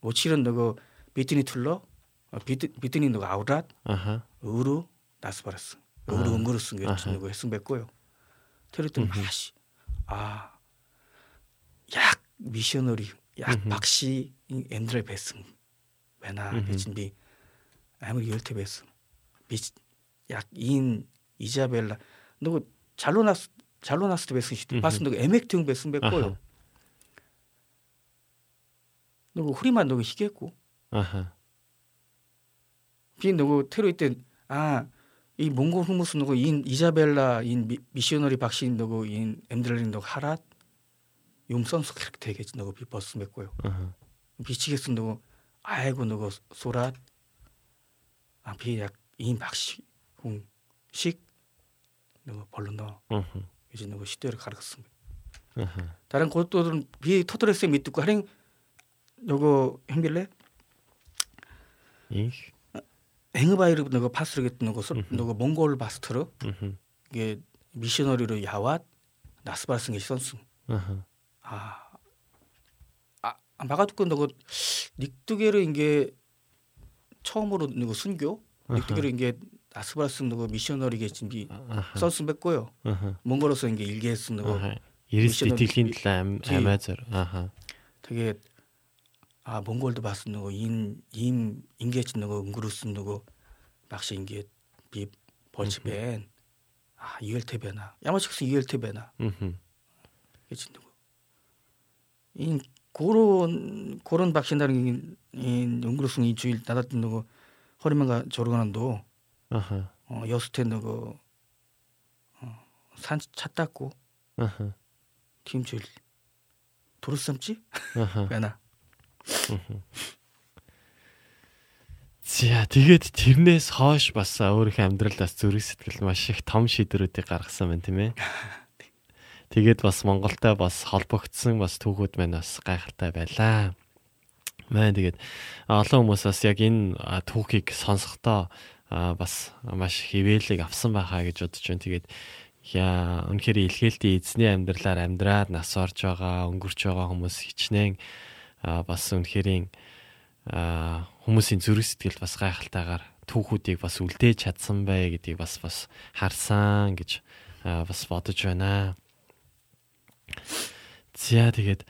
ингээ гараад ингээ энэ багшин нөгөө ямар хүн байсан бэ гэсэн чинь тэр хүүхдүүд нь тэгэж нөгөө хариулсан байхгүй юу Аха. яг Есүстэй адиран байсан Аа зөв зөв. учир нь нөгөө бидний төлөө бид бидний нөгөө авраад Аха. өөрөө дас барсан Аа. өөрөө өнгөрөөсөн гэж Аха. нөгөө хэлсэн байхгүй юу тэр үед Мгм. маш а яг мишонери яг Мгм. багши амьдрал байсан байна Мгм. гэж би амар 열тэй байсан. Би ч яг энэ Изабелла нөгөө Чалунаас Чалунааст байсан шүү дээ. Бас Мгм. 누구 후리만 누구 시겠고. 아하. 비 누구 테로 이때 아이 몽골 후무스 누구 인 이자벨라 인 미, 미셔너리 박신 누구 인 엠드레린 누구 하랏? 용선수 캐릭터 얘기했지. 누구 비버스 맺고요. 비치겠스 누구. 아이고 누구 소랏? 아비약 이 박시 홍식? 누구 벌로 넣어 이제 누구 시대를 가르쳤습니다. 다른 곳들은 비 터트레스 밑두고 하는 요거 행길래? 이 엥바이르 너가 파스르게 너가 너가 몽골 바스트르 이게 미셔너리로 야왓 나스바르승게 선승. 아. 아, 마가두건 너가 닉두게르 인게 처음으로 너가 순교? 닉두게르 인게 나스바르승 너가 미셔너리게 준비 선승 뱉고요. 몽골로서 인게 일개 쓴 너가 이리스 디틸린 람 아마저 아하. 되게 아 몽골도 봤었는고 인, 인 인계 짓는고 응그루스는고 막시 인계 비 벌치벤 아 이엘테베나. 야마식스 이엘테베나. 이게 짓는고. 인 고런 고런 박신다는 인 응그루스니 주일 나다 짓는고 허리만가 저러가는도 어, 여수테 너그 어, 산차 닦고 팀줄 도로 삼지? 왜나. [laughs] За тэгээд тэрнээс хойш бас өөрийнхөө амьдралаас зүрх сэтгэл маш их том шийдвэрүүдийг гаргасан байна тийм ээ. [laughs] Тэгээд бас Монголтой бас холбогдсон бас түүхүүд маань бас гайхалтай байлаа. Мэн тэгээд олон хүмүүс бас яг энэ түүхийг сонсохдоо бас маш хിവэлэг авсан байхаа гэж бодож байна. Тэгээд яа үнэхээр илгээлтийн эзний амьдралаар амьдраад нас орж байгаа, өнгөрч байгаа хүмүүс хичнээн а бас үнэхэрийн хүмүүсийн зүрх сэтгэл бас гайхалтайгаар түүхүүдийг бас үлдээж чадсан бай гэдгийг бас бас харсан гэж бас бодож байна. За тэгээд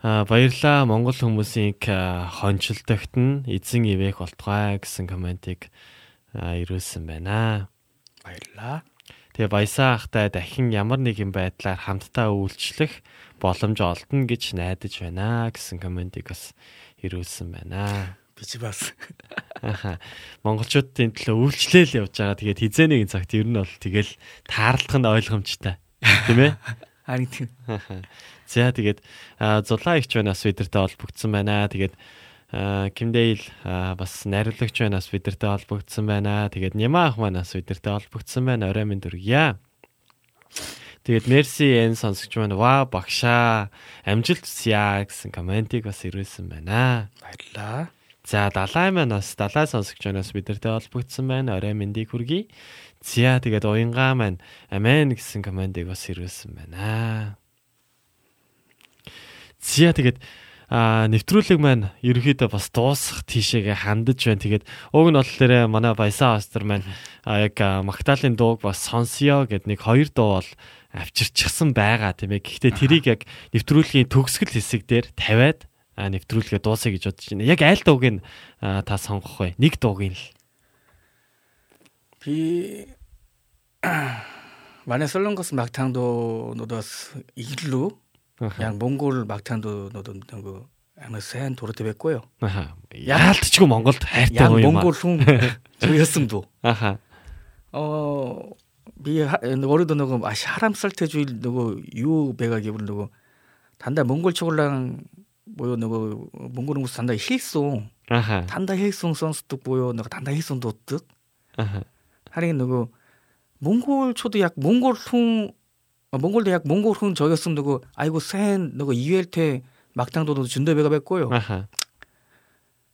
баярлаа Монгол хүмүүсийн хончлогт нь эзэн ивэх болтугай гэсэн комментиг ирүүлсэн байна. Баярлаа. Тэгээ баясаа ахтай дахин ямар нэгэн байдлаар хамтдаа үйлчлэх боломж олдно гэж найдаж байна гэсэн комментиг бас ирүүлсэн байна. Би ч бас Аха. Монголчуудын төлөө үйлчлэл явж байгаа. Тэгээд хизээ нэгэн цагт ер нь бол тэгэл таарлах нь ойлгомжтой. Тийм ээ? харин тийм. За тэгээд зулаа ихч банаас бидэртэй холбогдсон байна. Тэгээд Кимдэйл бас найруулагч банаас бидэртэй холбогдсон байна. Тэгээд Нима ах манаас бидэртэй холбогдсон байна. Орой минь дүргийа. Тэгээд Мерси эн сонсогч маань ва багшаа амжилт хүсье гэсэн комментиг бас ирүүлсэн байна. Баярлалаа. За далай маань бас далай сонсогч банаас бидэртэй холбогдсон байна. Орой мэндийг хүргэе. Зя тэгээд уянгаа маань амен гэсэн комментиг бас ирүүлсэн байна. Зя тэгээд а нэвтрүүлэг маань ерөөхдөө бас дуусах тийшээгээ хандаж байна. Тэгээд уг нь болохоор манай Баясаа Астер маань яг Магдалины дууг бас сонсё гэд нэг хоёр дуу бол авчирчихсан байгаа тийм ээ. Гэхдээ тэрийг яг нэвтрүүлгийн төгсгөл хэсэг дээр тавиад нэвтрүүлгээ дуусгая гэж бодож байна. Яг аль дууг нь та сонгох вэ? Нэг дууг нь л. Би [clears throat] манай солонгос магтаандуунуудаас иглүү яг монгол магтаандуунууд нөгөө амар сайн туурд байхгүй юу? Аха. Яалтчгүй Монголд хайртай юм аа. Монгол хүн зөвөөсөн дүү. Аха. 어 би өөрөдөө нөгөө маш харамсалтай зүйл нөгөө юу байгаа гэвэл нөгөө дандаа монгол чуулган буюу нөгөө монгол хүмүүс дандаа хийсэн. Аха. дандаа хийсэн сонсдог буюу нөгөө дандаа хийсэн дууддаг. Аха. харин нөгөө монголчууд яг монгол хүн монголд яг монгол хүн 저였으면 нөгөө айгу сайн нөгөө 이웰테 막당도도 준대배가 뵙고요. 아하.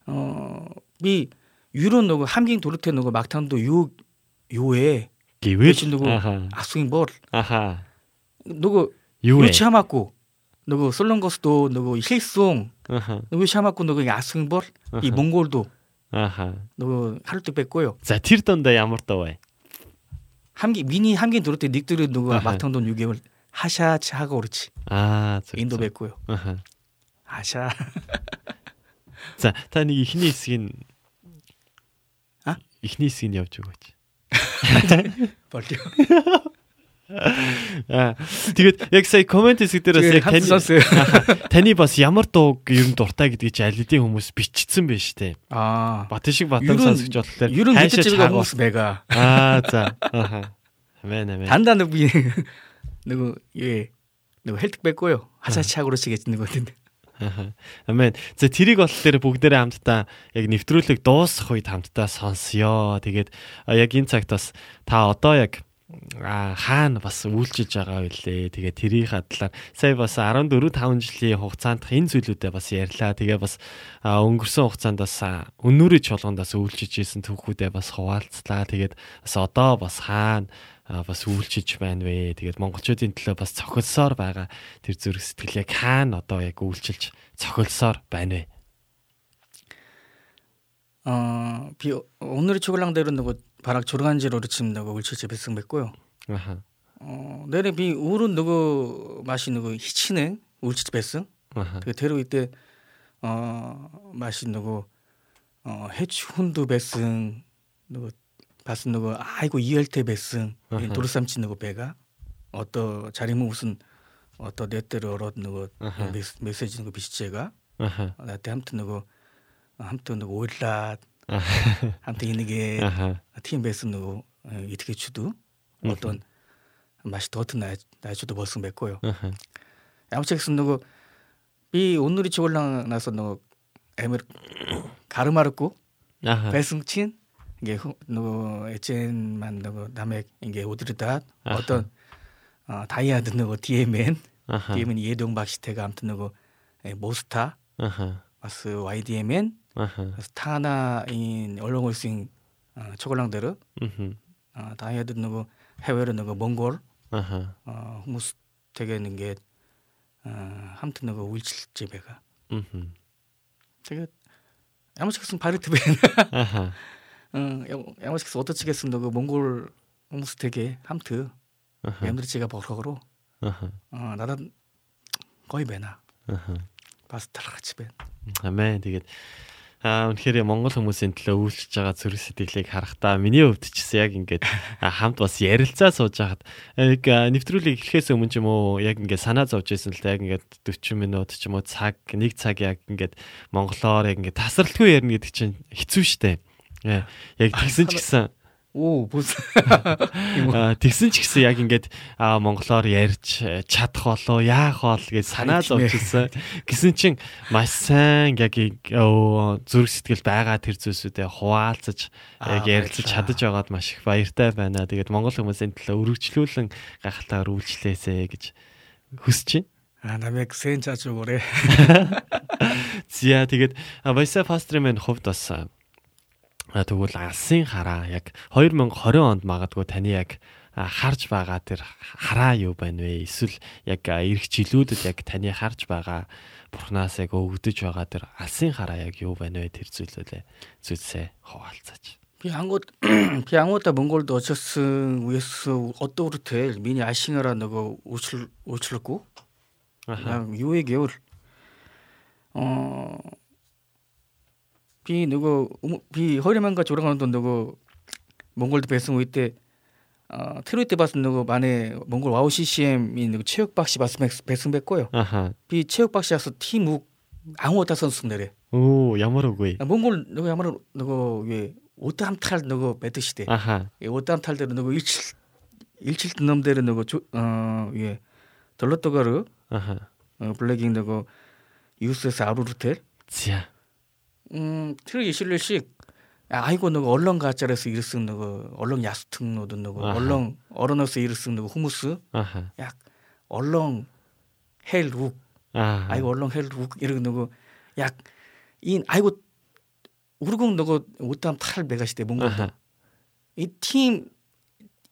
어비 유론 нөгөө хамгийн төрөлтэй нөгөө 막당도 유 юуэ гэвэл нөгөө асуин бол аха нөгөө юу юу чамаагүй нөгөө 솔롱거스도 нөгөө ихэлсэн аха нөгөө чамаагүй нөгөө асуин бол 이 몽골도 аха нөгөө 하루도 뺐고요 за тэр дондоо ямар дуу вэ хамгийн миний хамгийн төрөлтэй нэгдүгээр нөгөө 막당도 6개월 하샤 하고 그렇지 아 인도 뺐고요 아하 하샤 за та нэг ихний хэсгийг а ихний хэсгийг явж өгөөч болио. Аа тэгээд яг сая комент хэсэг дээр бас яг [laughs] таны бас ямар дууг ер нь дуртай гэдгийг чи аль хэдийн хүмүүс бичсэн байж тээ. Аа. Бат шиг батан сонсогч болохоор ер нь хэдэж байгаа хүмүүс байгаа. Аа за. Аха. Амин амин. дандаа нэг би нөгөө юу нөгөө хэлдэг байггүй юу? Хасаачаагруу гэж нэг үтэнд. Амен. За тэрийг болохоор бүгдээрээ хамтдаа яг нэвтрүүлэг дуусах үед хамтдаа сонсё. Тэгээд яг энэ цагт бас та одоо яг хаана бас үйлчилж байгаа байлээ. Тэгээ тэрийн хадлаар сая бас 14 5 жилийн хугацаанд энэ зүйлүүдэд бас ярьлаа. Тэгээ бас өнгөрсөн хугацаанд бас өнөөрэй чуулгандаас үйлчилж исэн түүхүүдэд бас хуваалцлаа. Тэгээд бас одоо бас хаана бас үйлчилж байна вэ? Тэгээд монголчуудын төлөө бас цохилсоор байгаа тэр зүрх сэтгэл яг хаана одоо яг үйлчилж цохилсоор байна вэ? Аа би өнөр чуулган дээр нөгөө 바락 조르간지로 르침 누구 울치지 배승 맺고요. 아하. 어, 내래 비 우른 누구 맛이 누구 히치네 울치지 배승. 아하. 그 대로 이때 어 맛이 누구 어 해추 훈두 배승 누구 봤은 누구 아이고 이열태 배승 도르삼치 누구 배가 어떠 자리면 무슨 어떠 내 때를 얼어 누구 메시지 누구 비시제가 나한테 아무튼 누구 아무튼 누구 오일랏 [laughs] 아무튼 이게 팀 베스 누구 이렇게 주도 어떤 맛이 더 같은 나 나주도 벌써 맺고요. 아무튼 누구 이 오늘이 치올랑 나서 누구 에메 가르마르고 배승친 이게 누구 에첸만 누구 남의 이게 오드르다 어떤 어, 다이아드 누구 디에멘 디에멘 이해동 박 시태가 아무튼 누구 모스타 마스 YDMN 아하. 그래서 타나인 얼렁울싱 어, 초골랑데르 어, 다이어드 누구 해외로 누구 몽골 아하. 어, 무스 되게 있는 게 어, 함튼 누구 울칠집에가. 되게 야무치겠으면 발을 드베는 응 야무치겠으면 어떠치겠으면 누구 몽골 무스 되게 함트 엠드리치가 버럭으로 어, 나는 거의 매나. 바스타라 집에 아메 되게 Аа үнэхээр Монгол хүмүүсийн төлөө үйлчж байгаа зүрх сэтгэлийг харахтаа миний хувьд ч гэсэн яг ингээд хамт бас ярилцаа сууж хахад яг нэвтрүүлгийг эхлэхээс өмнө ч юм уу яг ингээд санаа зовж байсан л да яг ингээд 40 минут ч юм уу цаг нэг цаг яг ингээд монголоор яг ингээд тасралтгүй ярина гэдэг чинь хэцүү шттэ. Яг тэгсэн ч гэсэн Оо бүс. Тэгсэн ч гэсэн яг ингээд монголоор ярьж э, чадах болоо яах бол гэж санаа зовчихсан. Гэсэн чинь маш сайн яг зүрх сэтгэл байгаа тэр зүйлсүүдээ хуваалцаж яг ярилцаж чадаж байгаад маш их баяртай байна. Тэгээд монгол хүмүүсийн төлөө өргөжлүүлэн гахалтаар үйлчлээсэ гэж хүсэж байна. А намайг сэн чаач өгөөрэй. [laughs] Зя тэгээд Вайса Фастримын хувьд бас Тэгвэл алсын хараа яг 2020 онд магадгүй таны яг харж байгаа тэр хараа юу байна вэ? Эсвэл яг эх жилүүдэд яг таны харж байгаа бурхнаас яг өгдөж байгаа тэр алсын хараа яг юу байна вэ? Тэр зүйлээ зүйлсээ хуваалцаач. Би ангууд би [coughs] ангуудаа Монголд очсон үеэс одоо үртэл миний ашинараа нөгөө үйлчлэггүй. Аа юу гэвэл 비 누구 비 허리만가 조랑하는 돈 누구 몽골도 배송 이때 어, 트로이 때 봤은 누구 만에 몽골 와우 CCM이 누구 체육박씨 봤으면 배송 뵀고요. 아하. 비 체육박씨 와서 티묵 아무것도 선수 내래. 오 야마로구이. 아, 몽골 누구 야마로 누구 예, 왜 오땀탈 누구 뱉으시대. 아하. 예, 오땀탈 대로 누구 일칠 일칠 놈 대로 누구 조어예 덜러떠가르. 아하. 어, 블랙잉 누구 유스에서 아루르텔. 지야. Тэр ишлэл шиг айгу нөгөө орлон газараас ирсэн нөгөө орлон ястгнууд нөгөө орлон ороноос ирсэн нөгөө хүмүүс яг орлон хэл үг айгу орлон хэл үг ирэг нөгөө яг энэ айгу өргөн нөгөө удаам тал байгаа штэ Монголд и тим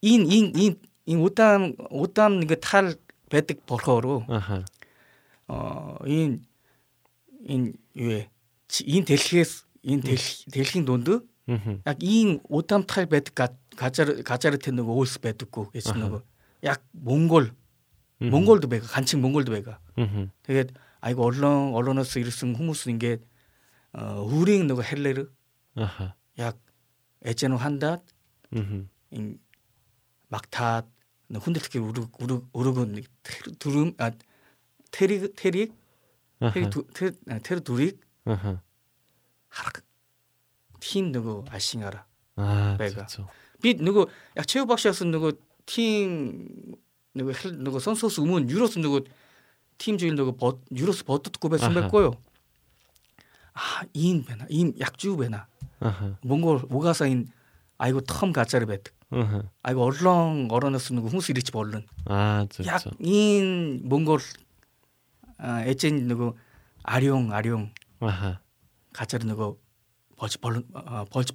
энэ энэ энэ энэ удаам удаам нэг тал байдаг болохоор аа энэ энэ юу вэ энэ дэлхиэс энэ дэлхийн дунд яг ийм удаамтгай байдаг газар газар тэр нэг өөс байдаггүй гэж нөгөө яг Монгол Монголд байгаа ганчин Монголд байгаа. Тэгээд 아하. 하락. 팀 누구 아싱하라. 아, 내가. 빛 누구 야 체육박시였어 누구 팀 누구 헬 누구 선수스 우문 유로스 누구 팀 주인 누구 버 유로스 버트급에 숨겼고요. 아 이인 배나 이인 약주 배나. 몽골 오가사인 아이고 텀 가짜르 배트 아이고 얼렁 얼어넣스 누구 훈수 이리치 벌른. 아, 약인 몽골 아 에첸 누구 아룡 아룡 яг чэв багшаас нөгөө тийм нөгөө хэл нөгөө сонсоос өмнө юроос нөгөө тийм зүйл нөгөө бод юроос боддоггүй байсан байхгүй юу? Аа ийм байна. Ийм яг юу байна. Аа. Монгол угаасаа энэ айгу том газар байдаг. Аа. Айгу орлон ороноос нөгөө хүмүүс ирэж болно. Аа зөв зөв. Яг энэ Монгол эжен нөгөө ариун ариун. Аа газар нөгөө болж болно болж болно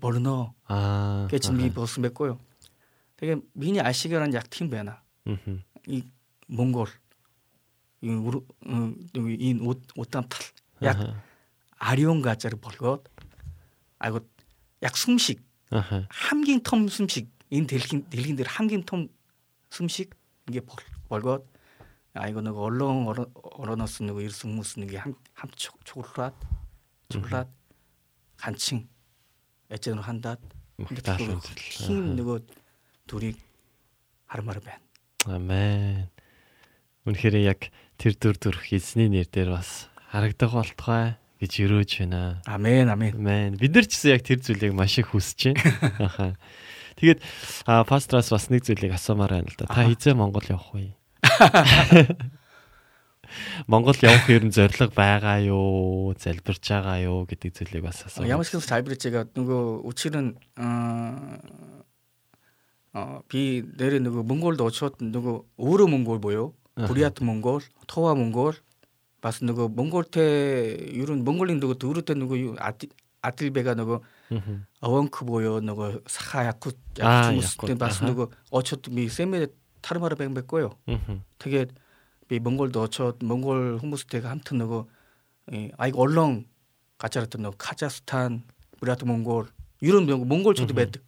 гэж би болсон байхгүй юу. Тэгээ миний ашигаар нь яг тийм байна. И Монгол энэ удаамтал яг ариун газар болгоод айгуу яг сүм шиг хамгийн том сүм шиг энэ дэлхийн дэлхийн дээр хамгийн том сүм шиг ингээ болгоод айгуу нэг олон орооноос нэг ирсэн хүмүүс нэг хамт чуглаад чуглаад ганчин эцэн хандаад хин нөгөө дүрийг хармаар байна. Амен. Үнэхээр яг тэр дүр төрх эзний нэр дээр бас харагдах болтугай гэж өрөөж байна. Амен, амен. Амен. Бид нар ч гэсэн яг тэр зүйлийг маш их хүсэж байна. [laughs] Аха. Тэгээд пастрас бас нэг зүйлийг асуумаар байна л да. Та хизээ Монгол явах вэ? [laughs] Монгол явах ер нь зориг байгаа юу, залбирч байгаа юу гэдэг зүйлийг бас асуу. Ямар ч хэлс залбирч байгаа нөгөө учир нь аа би нэрээ нөгөө Монголд очиод нөгөө өөрөө Монгол буюу Бурят Монгол, Тува Монгол бас нөгөө Монголтэй ер нь Монголын нөгөө дөрөвтэй нөгөө адил байгаа нөгөө Аванк буюу нөгөө Саха Якут хүмүүстэй бас нөгөө 이 몽골도 어처 몽골 홍무스테가 함튼 너고 아이 얼렁 가짜르트 너 카자흐스탄 브라트 몽골 유럽 너고 몽골 저도 베드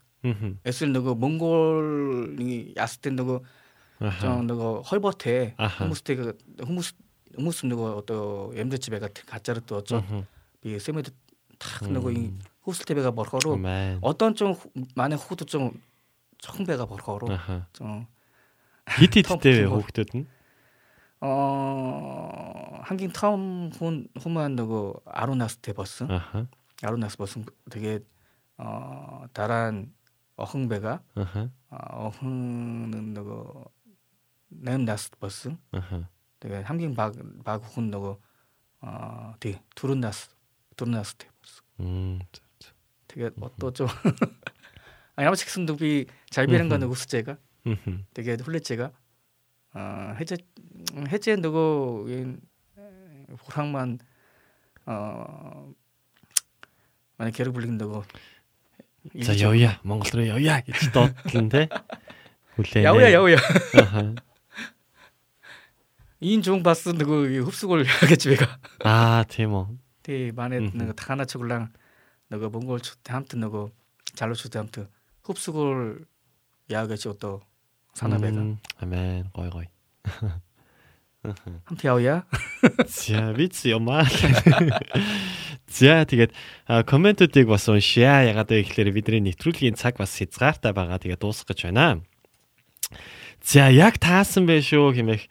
에슬 너고 몽골이 야스텐 너고 저 너고 헐버테 홍무스테가 홍무스 홍무스 너고 어떤 엠드집에 같은 가짜르트 어쩌 이 세메드 탁 너고 이 호스테베가 벌거로 어떤 좀 만에 호도 좀 청배가 벌거로 좀 히트 때 호흡됐든 어 한긴 타움 혼 호만다고 아로나스테버스? 아로나스버스 되게 어 다란 어흥배가 어, 어흥은 너고 냄나스버스? 되게 한긴 박 박훈 너고 어디 두른나스 두른나스테버스. 음 되게 어떠죠 뭐 [laughs] 아니 아마 책선 두비 잘비는 거는 우스제가? 되게 훌레제가? 어 해제 해제 누구 호랑만 어 만약 개를 불린다고 За явъя Монгол руу явъя гэж дуудлан те. Хүлээ. Явъя явъя. 인 중 봤어 누구 흡수골 하겠지 배가. 아, тийм үү. 네, 만에 누구 하나 쳐글랑 누구 몽골 함튼 누구 잘로 추대 함튼 흡수골 야겠지 또 санаа байгаа. Амен. Гой гой. [laughs] Хамт явъя. [laughs] За виц ямаа. [laughs] За тэгээд комментүүдийг бас уншъя. Ягаад гэвэл бидний нэвтрүүлгийн цаг бас хязгаартай байгаа. Тэгээд дуусгах гэж байна. За яг таасан байх шүү хэмээх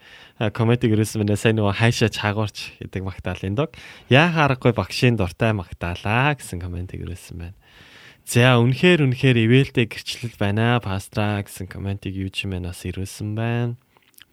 комментиг ирүүлсэн байна. Сайн нөгөө хайшаа чаагуурч гэдэг магтаал энэ дог. Яа харахгүй багшийн дуртай магтаалаа гэсэн комментиг ирүүлсэн байна. За үнэхээр үнэхээр ивэлтэй гэрчлэл байна. Пастра гэсэн комментиг юу ч юм бас ирсэн байна.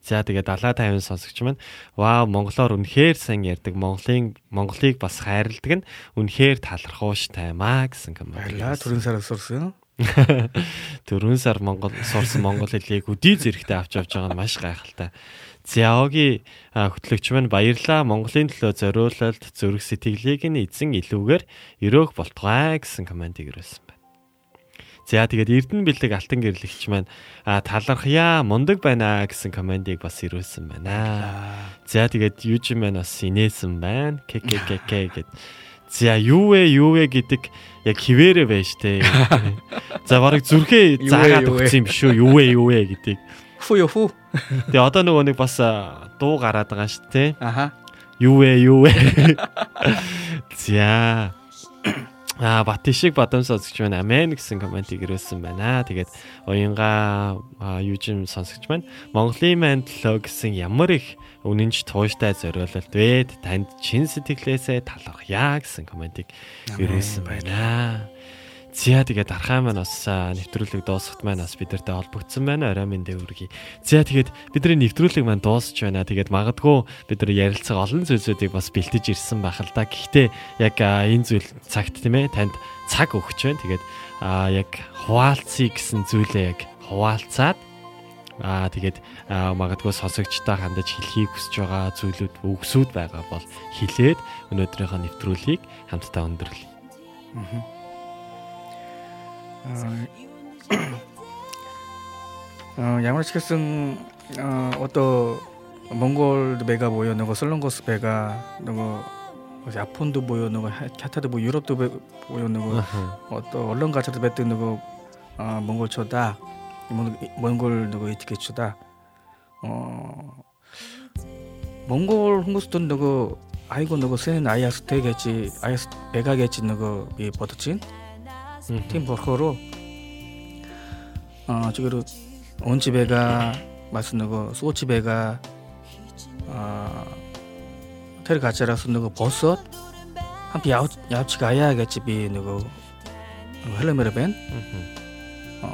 За тэгээ 70 50 сонсогч маань вау монголоор үнэхээр сайн ярьдаг Монголын Монголыг бас хайрладаг нь үнэхээр талархууш таймаа гэсэн коммент. Баярлалаа түрэн сараас сурсан. [laughs] Түрэн сар Монгол сурсан монгол хэлийг үдий зэрэгтэй авч явж байгаа нь маш гайхалтай. Зяоги хөтлөгч маань баярлаа Монголын төлөө зориулалт зүрх сэтгэлийг нь эзэн илүүгээр өрөөх болтугай гэсэн комментиг ирүүлсэн. За тэгээд Эрдэнэ бэлэг алтан гэрлэгч маань талархъя мундаг байна гэсэн комментиг бас ирүүлсэн байна. За тэгээд юужин маань бас инээсэн байна. КККК гэд. За юу вэ юу вэ гэдэг яг хിവэрэ байж тээ. [laughs] За барыг зүрхээ заагаад өгсөн юм шүү. Юу вэ юу вэ гэдэг. Фу юу фу. Тэгээ одоо нөгөө нэг бас дуу гараад байгаа шүү дээ. Аха. Юу вэ юу вэ. [laughs] За Аа Батишиг бадамс сонсогч байна. Амен гэсэн комментиг ирүүлсэн байна. Тэгээд уянга юужим сонсогч байна. Монголын төлөө гэсэн ямар их үнэнч тууштай зориулалт вэ? Танд чин сэтгэлээсээ талархъя гэсэн комментиг ирүүлсэн байна. За тэгээд дархаа маань бас нэвтрүүлэг дуусахт маань бас бидэртэй холбогдсон байна. Орой мэндэ үргэлж. За тэгээд бидний нэвтрүүлэг маань дуусч байна. Тэгээд магадгүй бид нар ярилцах олон зүйлсүүдийг бас бэлтэж ирсэн байх л да. Гэхдээ яг энэ зүйл цагт тийм ээ танд цаг өгч байна. Тэгээд яг хуваалцъя гэсэн зүйлээ яг хуваалцаад Аа тэгээд магадгүй сонсогчтой хандаж хэлхийг хүсэж байгаа зүйлүүд өгсүүд байгаа бол хэлээд өнөөдрийнхөө нэвтрүүлгийг хамтдаа өндөрлөе. Аа 어, 야무라치케슨 어, 어떤 몽골도 배가 보여 너거 슬렁거스 배가 너거 야폰도 보여 너거 캬타도 보여 유럽도 보여 너거 어떤 얼른 가차도 배뜨 너거 어, 몽골 초다 몽골 너거 이티켓 초다. 어 몽골 홍보스톤 너거 아이고 너거 센 아이아스 테겠지 아이아스 배가겠지 너거 이 버터친? Тийм болохоор аа чигээр онч 배가 бас нөгөө сууч 배가 аа тэр гачараас нөгөө босоод хамт явж явж гаяа гэж би нөгөө хэлэмээр байна. 어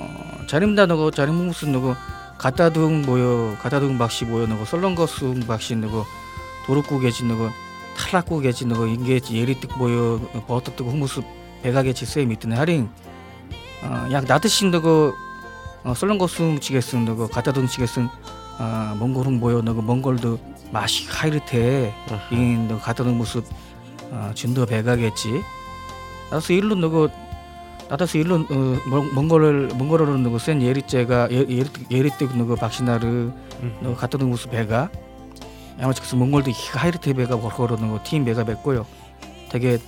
자림다 нөгөө 자림 хүмүүс нөгөө 가다둥 뭐요 가다둥 박씨 뭐요 нөгөө 솔롱거스 박씨 нөгөө 도르고 계신 нөгөө 탈락고 계신 нөгөө 인게 예리뜩 뭐요 버터뜨 хүмүүс 백악의 질서에 밑드는 할인 어, 약 나드신 너그 어, 솔런고스 치겠은 너그 가다돈 치겠은 어, 몽골은 뭐요 너그 몽골도 맛이 하이르테 이너 가다돈 모습 어, 진도 백악겠지. 나서 일로 너그 나다서 일로 어, 몽골을 몽골어로 너그 센 예리째가 예리 예리때 너그 박신나르 너 가다돈 모습 배가 아마치 그 몽골도 하이르테 배가 버거로 너그 팀 배가 맺고요. 되게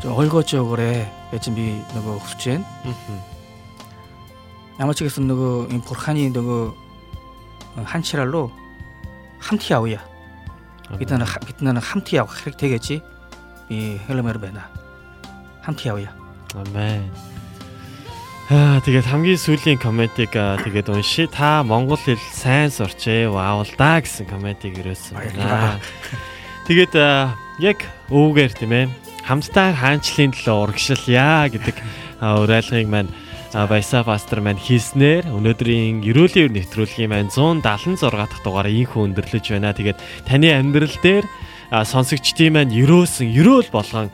좀 얼거적으로 예진비 너그 후진 야마치게스 너그 포르칸이 너그 한치랄로 함티아우야 비트나는 비트나는 함티아우 혈액 되겠지 이 헬레메르베나 хамт явъя. Амен. Аа тэгээд хамгийн сүүлийн комментиг тэгээд унши та монгол хэл сайн сурчээ ваавал да гэсэн комментиг ирүүлсэн байна. Тэгээд яг өвгөр тийм ээ хамтдаа хаанчлалын төлөө урагшлъя гэдэг уриалгыг маань Баяса пастор маань хийснээр өнөөдрийн ерөөлийн нэвтрүүлгийн маань 176 дахь дугаараа инхүү өндөрлөж байна. Тэгээд таны амьдрал дээр сонсогчдын маань ерөөсөн ерөөл болгон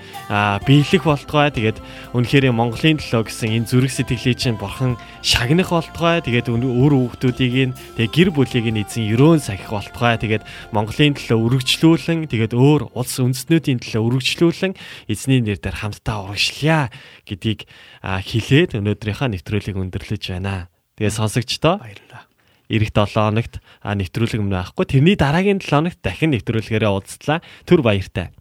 биелэх болтгой. Тэгээд үнэхээр Монголын төлөө гэсэн энэ зүрх сэтгэлийг чинь бурхан шагнах болтгой. Тэгээд өөр хүүхдүүдийг нь тэгээд гэр бүлийг нь эзэн ерөөн сахих болтгой. Тэгээд Монголын төлөө үргэлжлүүлэн тэгээд өөр улс үндэстнүүдийн төлөө үргэлжлүүлэн эзний нэр дээр хамтдаа урагшлая гэдгийг хэлээд өнөөдрийнхөө нэвтрүүлгийг өндөрлөж байна. Тэгээд сонсогчдоо эх 7 хоногт нэвтрүүлэг өмнө авахгүй. Тэрний дараагийн 7 хоногт дахин нэвтрүүлгээрээ уулзлаа. Түр баяртай.